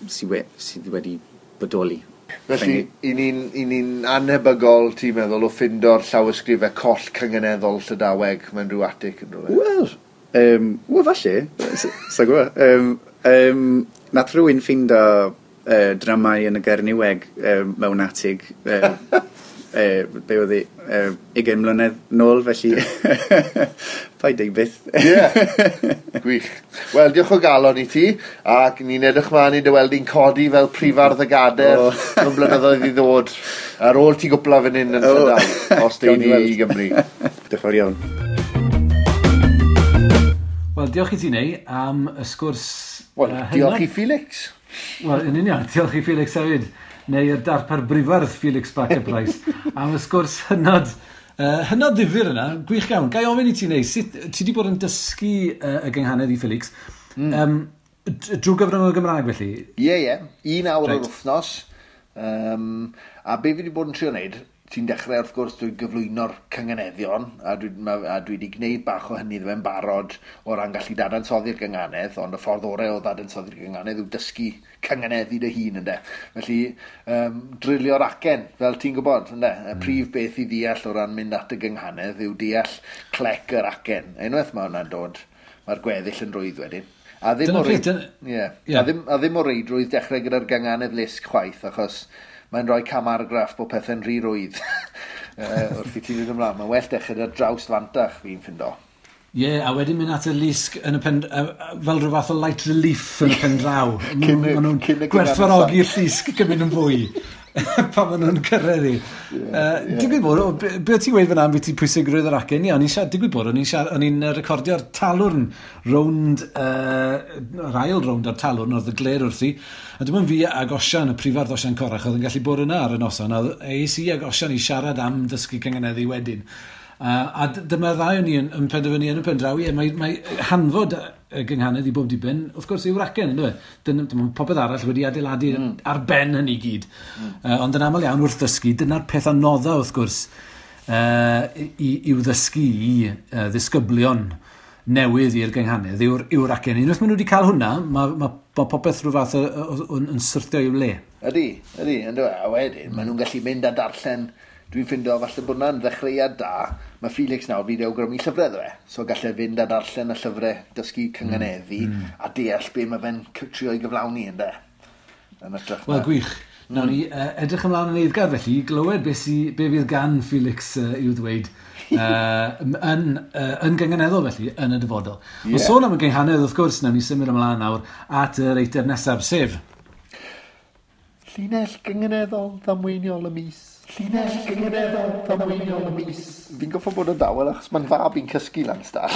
sydd we, sy wedi bodoli. Felly, i ni'n ni, ni anhebygol, ti'n meddwl, o ffindo'r llawysgrifau coll cyngeneddol Llydaweg mewn rhyw atig yn rhywbeth? Wel, Um, Wel, falle. Sa'n gwybod. Um, um, nath rhywun ffindo uh, dramau yn y Gerniweg um, mewn atig. Um, uh, (laughs) be oedd hi, uh, 20 mlynedd nôl, felly (laughs) paid ei byth. Ie, (laughs) gwych. Wel, diolch o galon i ti, ac ni'n edrych ma'n i dy weld i'n codi fel prifardd y gader oh. yn blynyddoedd i ddod ar ôl ti gwpla fan hyn yn oh. Llydal, os deud i Gymru. Diolch yn fawr iawn. Wel, diolch i ti neu am y sgwrs Wel, uh, diolch i Felix. Wel, yn union, diolch i Felix hefyd. Neu y darpar brifardd Felix Backer (laughs) Price. am y sgwrs hynod, uh, hynod ddifur yna, gwych iawn. Gai ofyn i ti neu, sut, ti wedi bod yn dysgu uh, y gynghanedd i Felix. Mm. Um, drwy gyfrwng y Gymraeg felly? Ie, yeah, ie. Yeah. Un awr right. o'r wythnos. Um, a be fi wedi bod yn trio wneud ti'n dechrau wrth gwrs dwi'n gyflwyno'r cyngeneddion a dwi, ma, a dwi wedi gwneud bach o hynny ddwe'n barod o ran gallu dadansoddi'r gynganedd ond y ffordd orau o dadansoddi'r gynganedd yw dysgu cyngeneddi dy hun ynde Felly um, drilio'r acen fel ti'n gwybod ynde Y prif beth i ddeall o ran mynd at y gynghanedd yw deall clec yr acen. Unwaith mae hwnna'n dod mae'r gweddill yn rwydd wedyn. A ddim, o reid... yeah. yeah. a, ddim, a ddim o reidrwydd dechrau gyda'r ganganedd lisg chwaith, achos mae'n rhoi camaragraff bod pethau'n rhy rwydd (laughs) wrth i ti fynd ymlaen. Mae'n well dechrau ar draws fantach fi'n ffindo. Ie, yeah, a wedyn mynd at y lusg yn y pen, fel rhyw fath o light relief yn y pen draw. (laughs) Maen nhw'n gwerthfarogi'r llusg gymryd yn fwy. (laughs) (laughs) pan maen nhw'n cyrraedd i. Yeah, uh. Digwydd bod, o, be, be ti'n gweud fyna am beth ti'n pwysigrwydd yr acen? Ie, o'n i'n siarad, digwydd bod, o'n i'n recordio'r talwrn rownd, uh, yr ail rownd o'r talwrn oedd y gler wrthi. A dim ond fi ag Osian, y prifardd Osian Corach, oedd yn gallu bod yna ar y noson. A eis i ag Osian i siarad am dysgu cyngeneddi wedyn. Uh, a dyma ddau o'n i yn, yn penderfynu yn y pendraw, ie, mae, mae hanfod y gynghanedd i bob dibyn, wrth gwrs, yw'r acen, ynddo fe? Dyna dyma popeth arall wedi adeiladu mm. ar ben hynny gyd. Mm. Uh, ond yn aml iawn wrth ddysgu, dyna'r peth anodda, wrth gwrs, uh, i, i'w ddysgu i uh, ddisgyblion newydd i'r gynghanedd yw'r yw acen. Unwaith maen nhw wedi cael hwnna, mae ma, ma popeth rhyw fath yn, yn syrthio i'w le. Ydy, ydy, ynddo, fe. a wedyn, maen nhw'n gallu mynd a darllen dwi'n ffindo falle bod hwnna'n ddechreuad da. Mae Felix nawr wedi awgrymu llyfrau dde, so gallai fynd a darllen y llyfrau dysgu cyngeneddi mm, mm. a deall be mae fe'n trio i gyflawni ynddo. Yn ytrach Wel, gwych. Nawr ni uh, edrych ymlaen yn eiddgar felly, glywed be, si, be fydd gan Felix uh, i'w ddweud (laughs) uh, yn, uh, yn gyngeneddol felly, yn y dyfodol. Yeah. Ond sôn am y gynghanedd wrth gwrs, nawr ni symud ymlaen nawr at yr eitr nesaf, sef... Llinell gyngeneddol ddamweiniol y mis llinell gyngrefol ddamweiniol y mis. Fi'n goffo bod yn dawel achos mae'n fab i'n cysgu lan stall.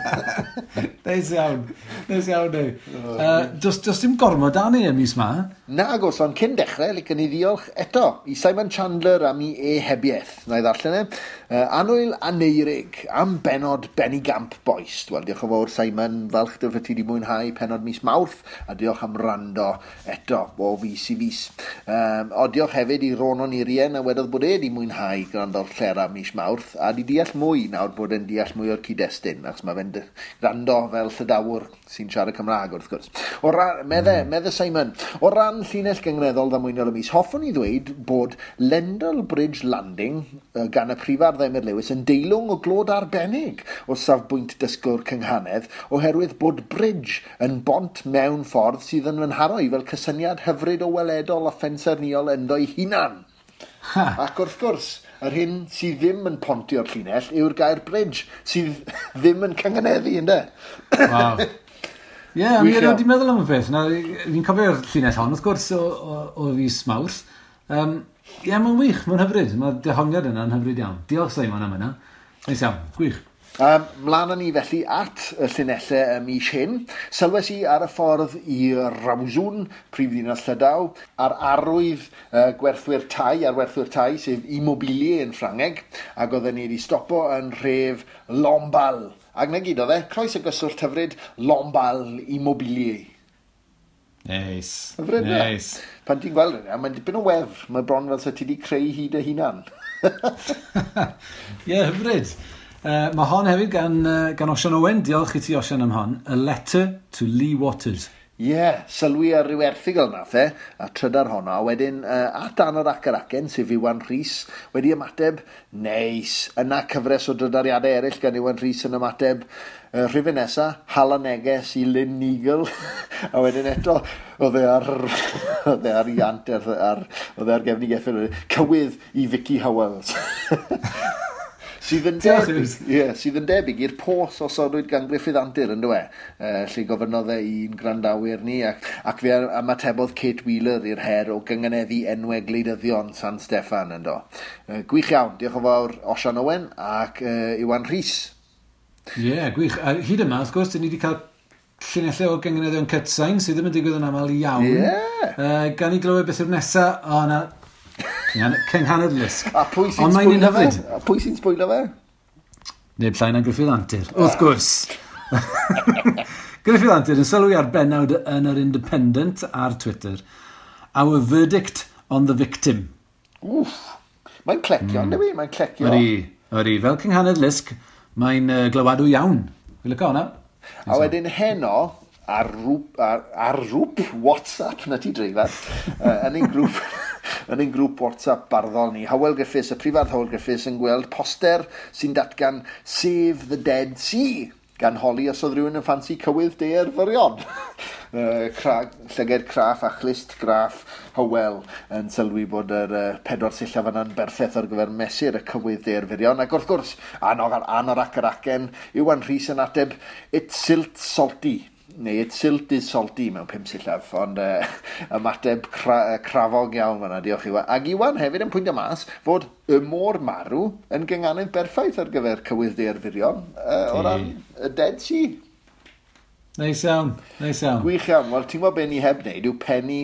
(laughs) Neis iawn. Neis iawn, neu. Uh, does, does dim gormod da ni ym mis ma? Na, gos, ond cyn dechrau, licen ni ddiolch eto i Simon Chandler am ei e-hebiaeth. Na i ddarllen e. Uh, Anwyl a neirig am benod Benny Gamp Boist. Wel, diolch yn fawr, Simon, falch dy fy ti wedi mwynhau penod mis mawrth, a diolch am rando eto o fus i fus. Um, o diolch hefyd i Ronon Irien, a wedodd bod e wedi mwynhau grando'r llera mis mawrth, a di deall mwy nawr bod e'n deall mwy o'r cyd-destun, achos mae fe'n rando fe fel llydawr sy'n siarad Cymraeg wrth gwrs. O ran, medde, mm. medde Simon, o ran llinell gyngreddol ddamwynol y mis, hoffwn i ddweud bod Lendl Bridge Landing gan y prifar ddemir Lewis yn deilwng o glod arbennig o safbwynt dysgwr cynghanedd oherwydd bod bridge yn bont mewn ffordd sydd yn fynharoi fel cysyniad hyfryd o weledol a ffenserniol ynddo'i hunan. Ha. Ac wrth gwrs, yr hyn sydd ddim yn pontio'r llinell yw'r gair bridge, sydd ddim yn cangeneddu, ynddo? Wow. Ie, yeah, mi wedi meddwl am y peth. Fi'n cofio'r llinell hon, wrth gwrs, o, o, o fus mawrth. Um, Ie, yeah, mae'n wych, mae'n hyfryd. Mae'r dehongiad yna yn hyfryd iawn. Diolch, Simon, am yna. Mae'n iawn, gwych. Um, mlaen ni felly at y llunellau ym mis hyn, sylwes i ar y ffordd i Rawzwn, prifddinas Llydaw, a'r arwydd uh, gwerthwyr tai, ar werthwyr tai, sef immobilier yn Ffrangeg, ac oedden ni wedi stopo yn rhef Lombal. Ac na gyd oedd e, croes y gyswllt hyfryd Lombal immobilier. Neis. Hyfryd Neis. Pan ti'n gweld yna, mae'n dipyn o wefr. Mae bron fel sa ti wedi creu hyd y hunan. (laughs) Ie, yeah, hyfryd. Uh, mae hon hefyd gan, uh, gan Osian Owen, diolch i ti Osian am hon, A Letter to Lee Waters. Ie, yeah, sylwi ar ryw erthigol nath e, a trydar honno, a wedyn uh, at anod ac yr acen, sef Iwan Rhys, wedi ymateb, neis, yna cyfres o drydariadau eraill gan Iwan Rhys yn ymateb, uh, rhywun nesa, hala neges i Lynn Nigel, (laughs) a wedyn eto, oedd e ar, (laughs) oedd e ar iant, oedd e ar, ar geffil, e, cywydd i Vicky Howells. (laughs) sydd yn debyg, yeah, sydd yn debyg i'r pos osodwyd gan Griffith Antur yn dweud, uh, lle gofynodd e i'n grandawyr ni, ac, ac fe ymatebodd Kate Wheeler i'r her o gyngeneddu enwau gleidyddion San Steffan yn do. Uh, gwych iawn, diolch yn fawr Osian Owen ac uh, Iwan Rhys. Ie, yeah, gwych. A hyd yma, wrth gwrs, ni wedi cael llunellau o gyngeneddion cytsain sydd ddim yn digwydd yn aml iawn. Yeah. Uh, gan i glywed beth yw'r nesaf, o na, Cenghanedlus. A pwy sy'n sbwylo fe? A pwy sy'n sbwylo fe? Neb llain na Griffith Antur. Ah. Wrth gwrs. (laughs) Griffith Antur yn sylwi ar benawd yn yr Independent ar Twitter. Our verdict on the victim. Wff. Mae'n clecio, mm. newi? Mae'n clecio. Ydy, ydy. Fel cynghanedd Lisg, mae'n uh, glywadw iawn. Fi'n lyco hwnna. A wedyn heno, ar, rŵp, ar, ar rŵp WhatsApp na ti dreifad, uh, yn ein grŵp yn ein grŵp WhatsApp barddol ni. Howell Griffiths, y prifardd Howell Griffiths, yn gweld poster sy'n datgan Save the Dead Sea gan holi os oedd rhywun yn ffansi cywydd de erfyrion. Llyged (laughs) craff a chlist graff Howell yn sylwi bod yr uh, pedwar sillaf yna'n berffeth ar gyfer mesur y cywydd deir fyrion. Ac wrth gwrs, anor ar ac yr acen, yw an rhys yn ateb, it silt salty neu etsil dydd soldi mewn pum sillaf, ond uh, (laughs) ymateb cra, e, crafog iawn fyna, diolch i wa. Ag Iwan hefyd yn pwyntio mas fod y môr marw yn gynghanedd berffaith ar gyfer cywydd ddeirfurion uh, e, o ran y Dead Sea. Neis iawn, neis iawn. Gwych iawn, wel ti'n gwybod beth ni heb wneud yw penny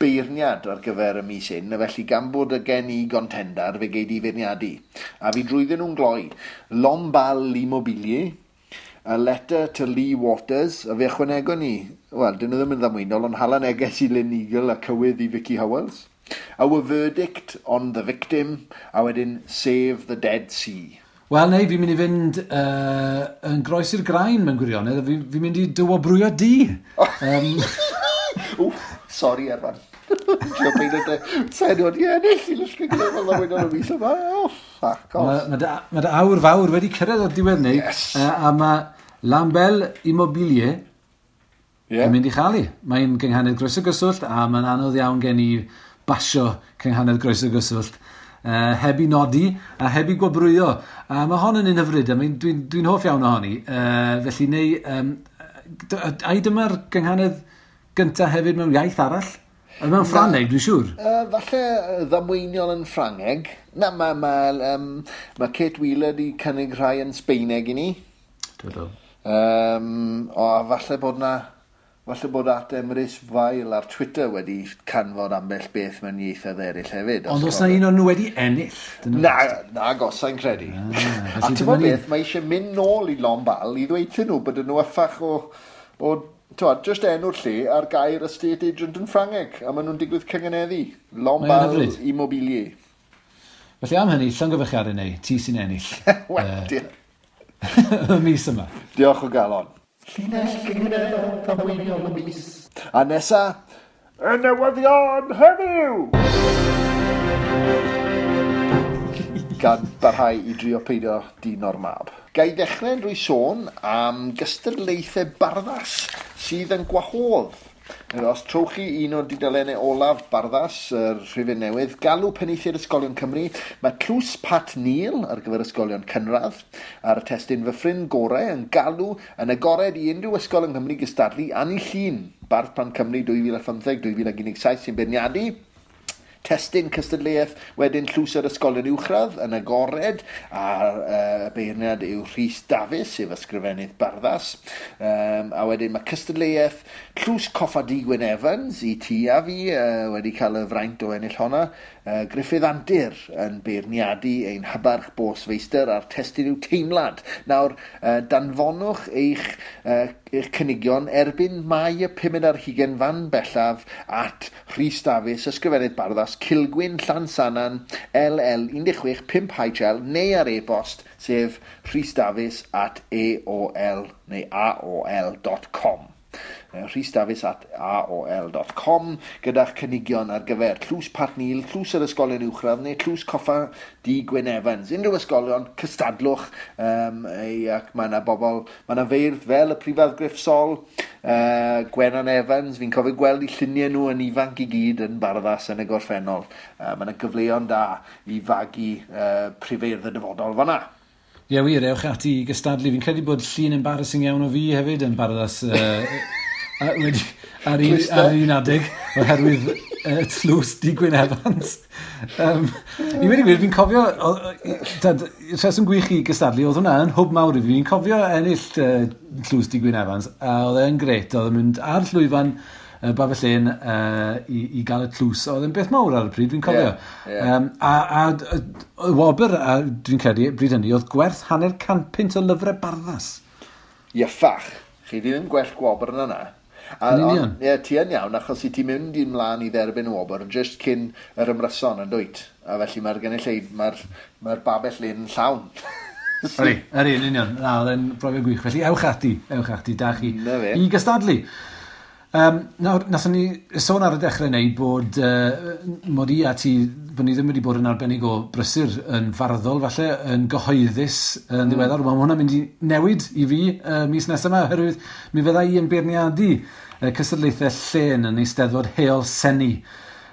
beirniad ar gyfer y mis hyn, felly gan bod y gen i gontendar fe geid i feirniadu. A fi drwyddyn nhw'n gloi. Lombal Immobilier, a letter to Lee Waters, a fe ychwanego ni, wel, dyn nhw ddim yn ddamweinol, ond hala neges i Lynn Eagle a cywydd i Vicky Howells. Our verdict on the victim, a wedyn save the dead sea. Wel, neu, fi'n mynd i fynd uh, yn groes i'r grain mewn gwirionedd, fi'n mynd i dywobrwyo di. um... (laughs) Wff, sori, Erfan. Ti'n byd yn dweud, di ennill i lysgu gyda fel y wyno mis yma. Oh, fuck off. Mae ma dy awr fawr wedi cyrraedd o'r diwedd neu. Yes. Uh, a mae Lambel Immobilie yeah. yn mynd i chael i. Mae'n gynghanedd groes y gyswllt a mae'n anodd iawn gen i basio cynghanedd groes y gyswllt. Uh, heb i nodi a heb i gwobrwyo. A mae hon yn un hyfryd a dwi'n dwi, dwi hoff iawn ohoni. Uh, felly neu... Um, a dyma'r gynghanedd gyntaf hefyd mewn iaith arall. Oedd mewn Ffrangeg, dwi'n siŵr? Uh, falle ddamweiniol yn Ffrangeg. Na, mae ma, um, ma Kate Wheeler wedi cynnig rhai yn Sbeineg i ni. Dydw. Um, o, falle bod na... Falle bod at Emrys Fael ar Twitter wedi canfod ambell beth mewn ieithoedd eraill hefyd. Ond os na un o'n nhw wedi ennill? Na, na gosau'n credu. Ah, a ti'n bod beth, mae eisiau mynd nôl i Lombal i ddweud nhw bod nhw effach o, o Tywad, just enw'r lle ar gair estate agent yn Ffrangeg, a maen nhw'n digwydd cyngeneddi. Lombard Immobilier. Felly am hynny, llyngyfychiad yn ei, ti sy'n ennill. (laughs) Wedi. (laughs) Y mis yma. Diolch o galon. Llinell cyngeneddol cyfwyniol y mis. A nesa, y newyddion heddiw! (laughs) Gan barhau i drio peidio dyn o'r mab. Ga i ddechrau drwy sôn am gystadlaethau barddas sydd yn gwahodd. Os trowch chi un o'r dudalennau olaf barddas yr rhifau newydd, galw peneithiad Ysgolion Cymru, mae Clws Pat Neil ar gyfer Ysgolion Cynradd a'r testyn fy ffrind gorau yn galw yn agored i unrhyw ysgol yng Nghymru gystadlu Annie Llun, Barth Pan Cymru 2015-2017 sy'n beirniadu testyn cystadleuaeth wedyn llws yr ysgolion uwchradd yn agored a'r uh, beirniad yw Rhys Dafis sef ysgrifennydd barddas um, a wedyn mae cystadleuaeth Llws coffa di Gwyn Evans i ti a fi uh, wedi cael y fraint o ennill honna. Uh, Griffith Andir yn beirniadu ein hybarch bos feistr a'r testyn yw teimlad. Nawr, uh, danfonwch eich uh, eich cynigion erbyn mai y 520 fan bellaf at Rhys Davies, ysgrifennydd barddas, Cilgwyn Llansanan, LL165HL neu ar e-bost sef rhysdafis at aol neu aol.com rhysdafis.aol.com gyda'ch cynigion ar gyfer tlws Patnil, tlws yr ysgolion uwchradd neu tlws coffa di Gwyn Evans. Unrhyw ysgolion, cystadlwch um, ei, ac mae yna bobl, mae yna feirdd fel y prifedd Griff Sol, uh, Gwenan Evans, fi'n cofio gweld i lluniau nhw yn ifanc i gyd yn barddas yn y gorffennol. Uh, mae yna gyfleon da i fagu uh, prifeirdd y dyfodol fanna. Ie wir, ewch ati i gystadlu. Fi'n credu bod llun embarrassing iawn o fi hefyd yn barddas uh, A wedi, ar, un, ar un adeg, oherwydd uh, tlws di Gwyn Evans. Um, I wedi gwir, fi'n cofio, rheswm gwych i gystadlu, oedd hwnna yn hwb mawr i fi. Fi'n cofio ennill uh, tlws di Gwyn Evans, a oedd e'n gret, oedd e'n mynd ar llwyfan uh, Babell Lyn uh, i, i gael y tlws. Oedd e'n beth mawr ar y pryd, fi'n cofio. Yeah, yeah. Um, a, a, a Wobr, dwi'n credu, bryd hynny, oedd gwerth hanner cant pint o lyfrau barddas. Ieffach, chi ddim gwell gwobr yn yna. A, yn union. Ie, ti yn iawn, achos i ti mynd i'n mlaen i dderbyn o obor, just cyn yr ymryson yn dwyt. A felly mae'r gynulleid, mae'r mae babell le'n llawn. (laughs) Yri, yri, yn union. Na, oedd e'n brofiad gwych. Felly, ewch ati, ewch ati, da chi. I gystadlu. Um, nawr, nathon ni sôn ar y dechrau neu bod uh, mod i a ti, bod ni ddim wedi bod yn arbennig o brysur yn farddol falle, yn gyhoeddus yn mm. ddiweddar. Mae hwnna'n mynd i newid i fi uh, mis nesaf yma, oherwydd mi fydda i yn beirniadu uh, cysadlaethau llen yn eisteddfod heol seni.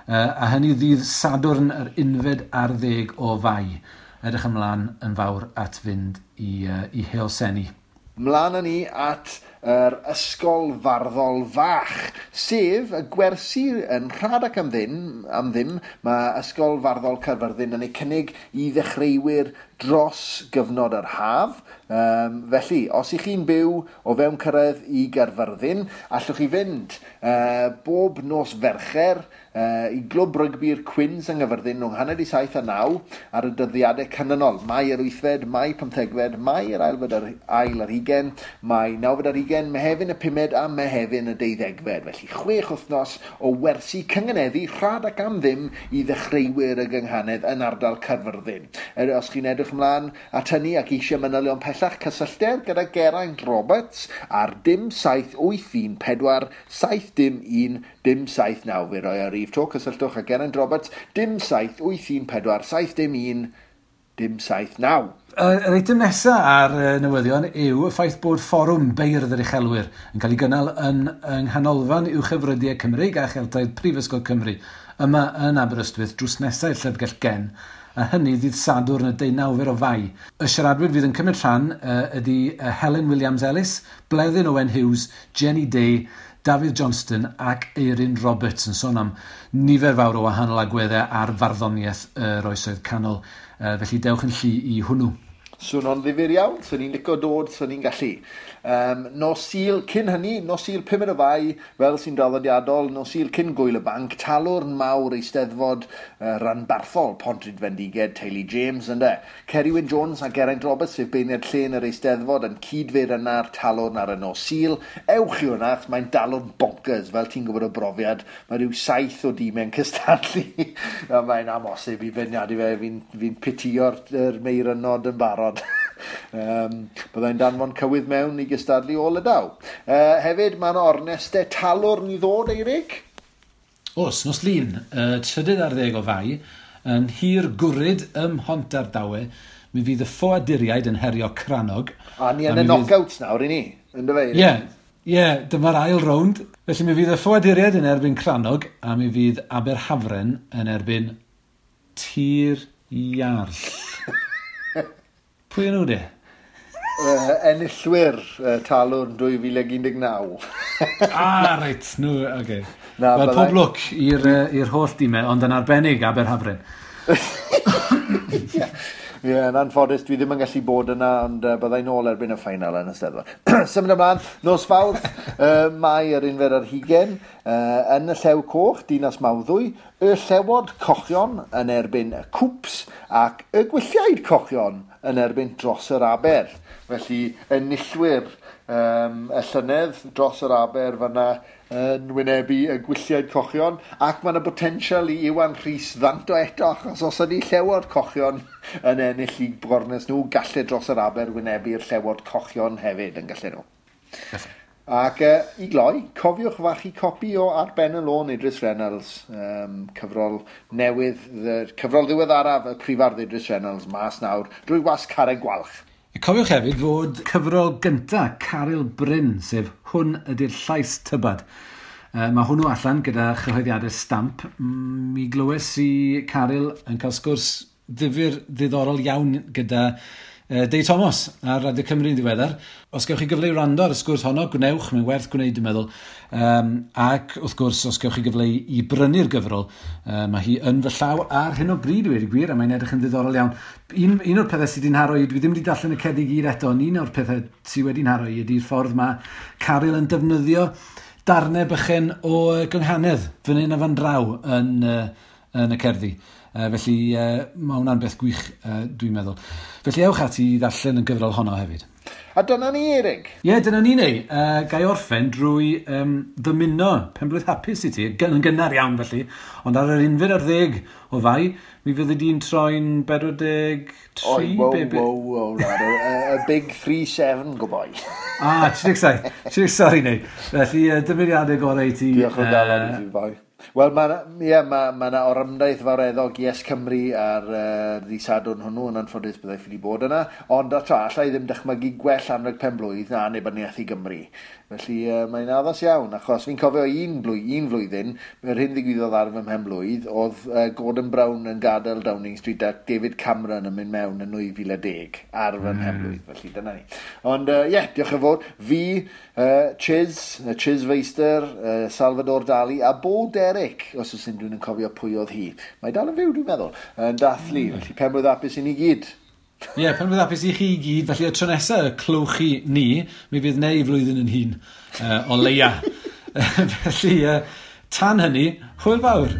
Uh, a hynny ddydd Sadwrn yr unfed ar ddeg o fai. Edrych ymlaen yn fawr at fynd i, uh, i heol seni. Mlaen â ni at yr ysgol farddol fach, sef y gwersi yn rhad ac am ddim, am ddim mae ysgol farddol Caerfyrddin yn ei cynnig i ddechreuwyr dros gyfnod yr haf. Um, felly, os ych chi'n byw o fewn cyrraedd i Gerfyrddin, allwch chi fynd uh, bob nos fercher uh, i glwb rygbi'r Quins yng Nghyfyrddin rhwng hanner i saith a naw ar y dyddiadau canlynol. Mae yr wythfed, mae pymthegfed, mae yr ail ar, ail ar hugen, mae nawfed ar hugen, mehefin y pumed a mehefin y deuddegfed. Felly chwech wythnos o wersi cyngeneddu rhad ac am ddim i ddechreuwyr y gynghanedd yn ardal Cerfyrddin. Er, os chi'n edrych edrych ymlaen at hynny ac eisiau manylion pellach cysylltiad gyda Geraint Roberts ar dim 714 7 dim 1 dim 7 9. Fe roi ar rif to cysylltwch â Geraint Roberts dim 714 7 dim 1 dim 7 9. Yr eitem nesaf ar uh, newyddion yw y ffaith bod fforwm beirdd yr uchelwyr yn cael ei gynnal yn, yng nghanolfan uwchhyfrydiau Cymru a Cheltaid Prifysgol Cymru yma yn Aberystwyth drws nesaf i'r Llybgell Gen a hynny ddydd Sadwrn y 19 o fai. Y siaradwyr fydd yn cymryd rhan uh, ydy uh, Helen Williams-Ellis, Bleddyn Owen Hughes, Jenny Day, David Johnston ac Eirin Roberts yn sôn am nifer fawr o wahanol agweddau ar farddoniaeth yr oesoedd canol. Felly dewch yn llu i hwnnw. Swn o'n ddifur iawn, swn i'n licio dod, swn i'n gallu. Um, nos sil cyn hynny, nos sil pumed o fai, fel sy'n draddodiadol, nos sil cyn gwyl y banc, talwr mawr eisteddfod uh, ranbarthol Pontryd Fendiged, Teulu James ynddo. Kerry Wyn Jones a Geraint Roberts sef beiniad llen yr eisteddfod yn cydfeir yna'r talwr na'r y nos sil. Ewch i hwnna, mae'n dalwr bonkers, fel ti'n gwybod o brofiad, mae rhyw saith o dimau'n cystadlu. (laughs) mae'n amosib i fyniad i fe, fi'n fi pitio'r er meirynod yn barod barod. um, (laughs) byddai'n danfon cywydd mewn i gystadlu o Lydaw. Uh, hefyd, mae'n ornestau talwr ni ddod, Eirig? Os, nos lun, uh, trydydd ar ddeg o fai, yn hir gwryd ym hont ar dawe, mi fydd y ffoaduriaid yn herio cranog. A ni yn y knockout fydd... nawr i ni, yn dy fe? Ie, Ie, yeah, dyma'r ail rownd. Felly mi fydd y ffoaduriaid yn erbyn Cranog a mi fydd Aberhafren yn erbyn Tir Iarll. Pwy yn nhw di? Uh, enillwyr uh, talwn 2019. (laughs) ah, reit, nhw, no, oce. Okay. Na, Wel, pob lwc i'r uh, holl dîmau, e, ond yn arbennig Aberhafren. (laughs) Ie, yeah, yn anffodus, dwi ddim yn gallu bod yna, ond uh, byddai nôl erbyn y ffainal yn y steddfod. (clears throat) Symud ymlaen, nos fawrth, uh, mae yr unfer ar hugen, uh, yn y Llew Coch, Dinas Mawddwy, y Llewod Cochion yn erbyn y Cwps ac y Gwylliaid Cochion yn erbyn dros yr aber. Felly, enillwyr um, y llynedd dros yr aber fyna yn wynebu y gwylliaid cochion ac mae yna potensial i Iwan Rhys ddant o eto achos os ydy llewod cochion yn ennill i bornes nhw gallu dros yr aber wynebu'r llewod cochion hefyd yn gallu nhw. Ac uh, i gloi, cofiwch fachu copi o Arben y Lôn Idris Reynolds, um, cyfrol newydd, the, cyfrol ddiweddaraf y prifardd Idris Reynolds mas nawr, drwy was Caren Gwalch. I cofiwch hefyd fod cyfrol gynta Caryl Bryn, sef hwn ydy'r llais tybad. Uh, mae hwnnw allan gyda chyhoeddiadau stamp. Mi glywes i Caryl yn cael sgwrs ddifur ddiddorol iawn gyda Dei Thomas ar Radio Cymru yn ddiweddar. Os gewch chi gyfle i rando ar y sgwrs honno, gwnewch, mae'n werth gwneud dwi'n meddwl. Um, ac wrth gwrs, os gewch chi gyfle i brynu'r gyfrol, uh, mae hi yn fy llaw ar hyn o bryd i wedi gwir, a mae'n edrych yn ddiddorol iawn. Un, un o'r pethau sydd wedi'n haro i, dwi ddim wedi darllen y cedig i'r eto, ond un o'r pethau sydd wedi'n haro i ydy'r ffordd mae Caryl yn defnyddio darnau bychen o gynghanedd fan hyn a fan draw yn, uh, yn y cerddi. Uh, felly uh, mae hwnna'n beth gwych, uh, dwi'n meddwl. Felly ewch ati i ddarllen yn gyfrol honno hefyd. A dyna ni, Erig. Ie, yeah, dyna ni neu. Uh, gai orffen drwy um, ddymuno penblwydd hapus i ti, yn gynnar iawn felly, ond ar yr unfyd ar ddeg o fai, mi fyddi di'n troi'n 43... Oi, wow, baby. wow, wow, lad, a, big 3-7 gobai. ah, 37, 37, sorry neu. Felly, uh, dymuniadau gorau i ti. Diolch yn uh, galon i ti, boi. Wel, mae yeah, ma, ma na orymdaith fawreddog i Es Cymru ar uh, ddisadwn hwnnw yn anffodus byddai ffili bod yna, ond a tra, allai ddim dychmygu gwell anreg pen blwydd na neb yn i Gymru. Felly uh, mae'n addas iawn, achos fi'n cofio un, blwy, un flwyddyn, mae'r hyn ddigwyddodd ar fy mhen blwydd, oedd uh, Gordon Brown yn gadael Downing Street a David Cameron yn mynd mewn yn 2010 ar fy hmm. mhen mm. blwydd. felly dyna ni. Ond ie, uh, yeah, diolch yn fawr. Fi, uh, Chiz, uh, Chiz Feister, uh, Salvador Dali a Bo Derek, os oes unrhyw yn cofio pwy oedd hi. Mae dal yn fyw, dwi'n meddwl, yn dathlu, mm. felly pen mwy apus i ni gyd. Ie, yeah, pan fydd apus i chi i gyd, felly y tro nesaf, clywch chi ni, mi fydd neu flwyddyn yn hun, uh, o leia. (laughs) (laughs) felly, uh, tan hynny, hwyl fawr!